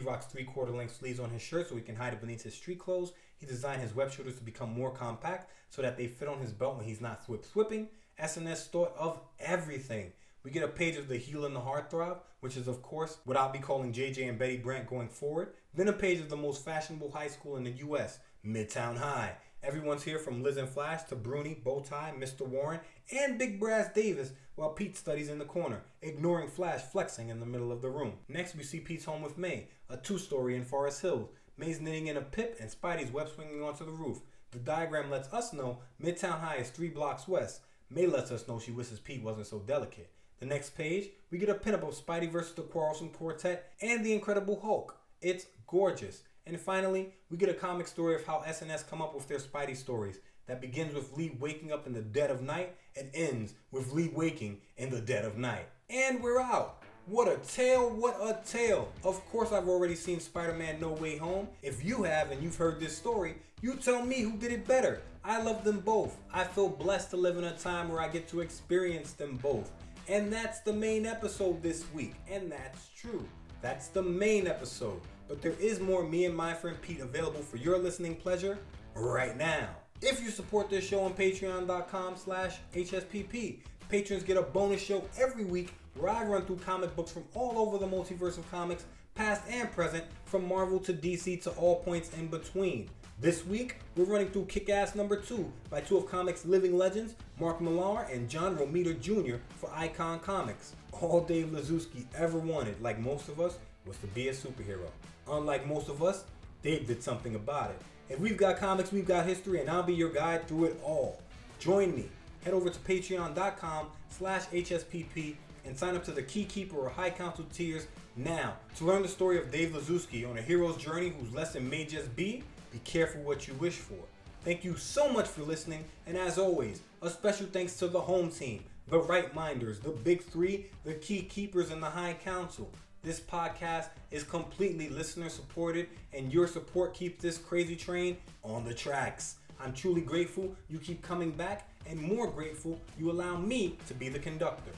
Speaker 2: rocks three quarter length sleeves on his shirt so he can hide it beneath his street clothes. He designed his web shooters to become more compact so that they fit on his belt when he's not swip swipping. SNS thought of everything. We get a page of the Heel and the Heartthrob, which is, of course, what I'll be calling JJ and Betty Brant going forward. Then a page of the most fashionable high school in the US, Midtown High. Everyone's here from Liz and Flash to Bruni, Bowtie, Mr. Warren, and Big Brass Davis, while Pete studies in the corner, ignoring Flash flexing in the middle of the room. Next, we see Pete's home with May, a two story in Forest Hills. May's knitting in a pip, and Spidey's web swinging onto the roof. The diagram lets us know Midtown High is three blocks west. May lets us know she wishes Pete wasn't so delicate. The next page, we get a pinup of Spidey versus the Quarrelsome Quartet and the Incredible Hulk. It's gorgeous. And finally, we get a comic story of how SNS come up with their Spidey stories that begins with Lee waking up in the dead of night and ends with Lee waking in the dead of night. And we're out. What a tale, what a tale. Of course, I've already seen Spider Man No Way Home. If you have and you've heard this story, you tell me who did it better. I love them both. I feel blessed to live in a time where I get to experience them both. And that's the main episode this week. And that's true. That's the main episode. But there is more me and my friend Pete available for your listening pleasure right now. If you support this show on patreon.com slash HSPP, patrons get a bonus show every week where I run through comic books from all over the multiverse of comics, past and present, from Marvel to DC to all points in between. This week, we're running through Kick Ass number 2 by two of comics' living legends, Mark Millar and John Romita Jr. for Icon Comics. All Dave Lizewski ever wanted, like most of us, was to be a superhero. Unlike most of us, Dave did something about it. If we've got comics, we've got history, and I'll be your guide through it all. Join me. Head over to patreon.com slash HSPP and sign up to the Key Keeper or High Council tiers now to learn the story of Dave Lizewski on a hero's journey whose lesson may just be be careful what you wish for. Thank you so much for listening, and as always, a special thanks to the home team, the Right Minders, the Big Three, the Key Keepers, and the High Council. This podcast is completely listener supported, and your support keeps this crazy train on the tracks. I'm truly grateful you keep coming back, and more grateful you allow me to be the conductor.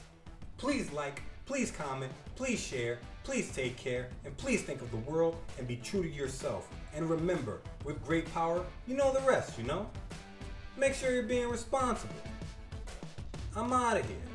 Speaker 2: Please like, please comment, please share, please take care, and please think of the world and be true to yourself. And remember, with great power, you know the rest, you know? Make sure you're being responsible. I'm out of here.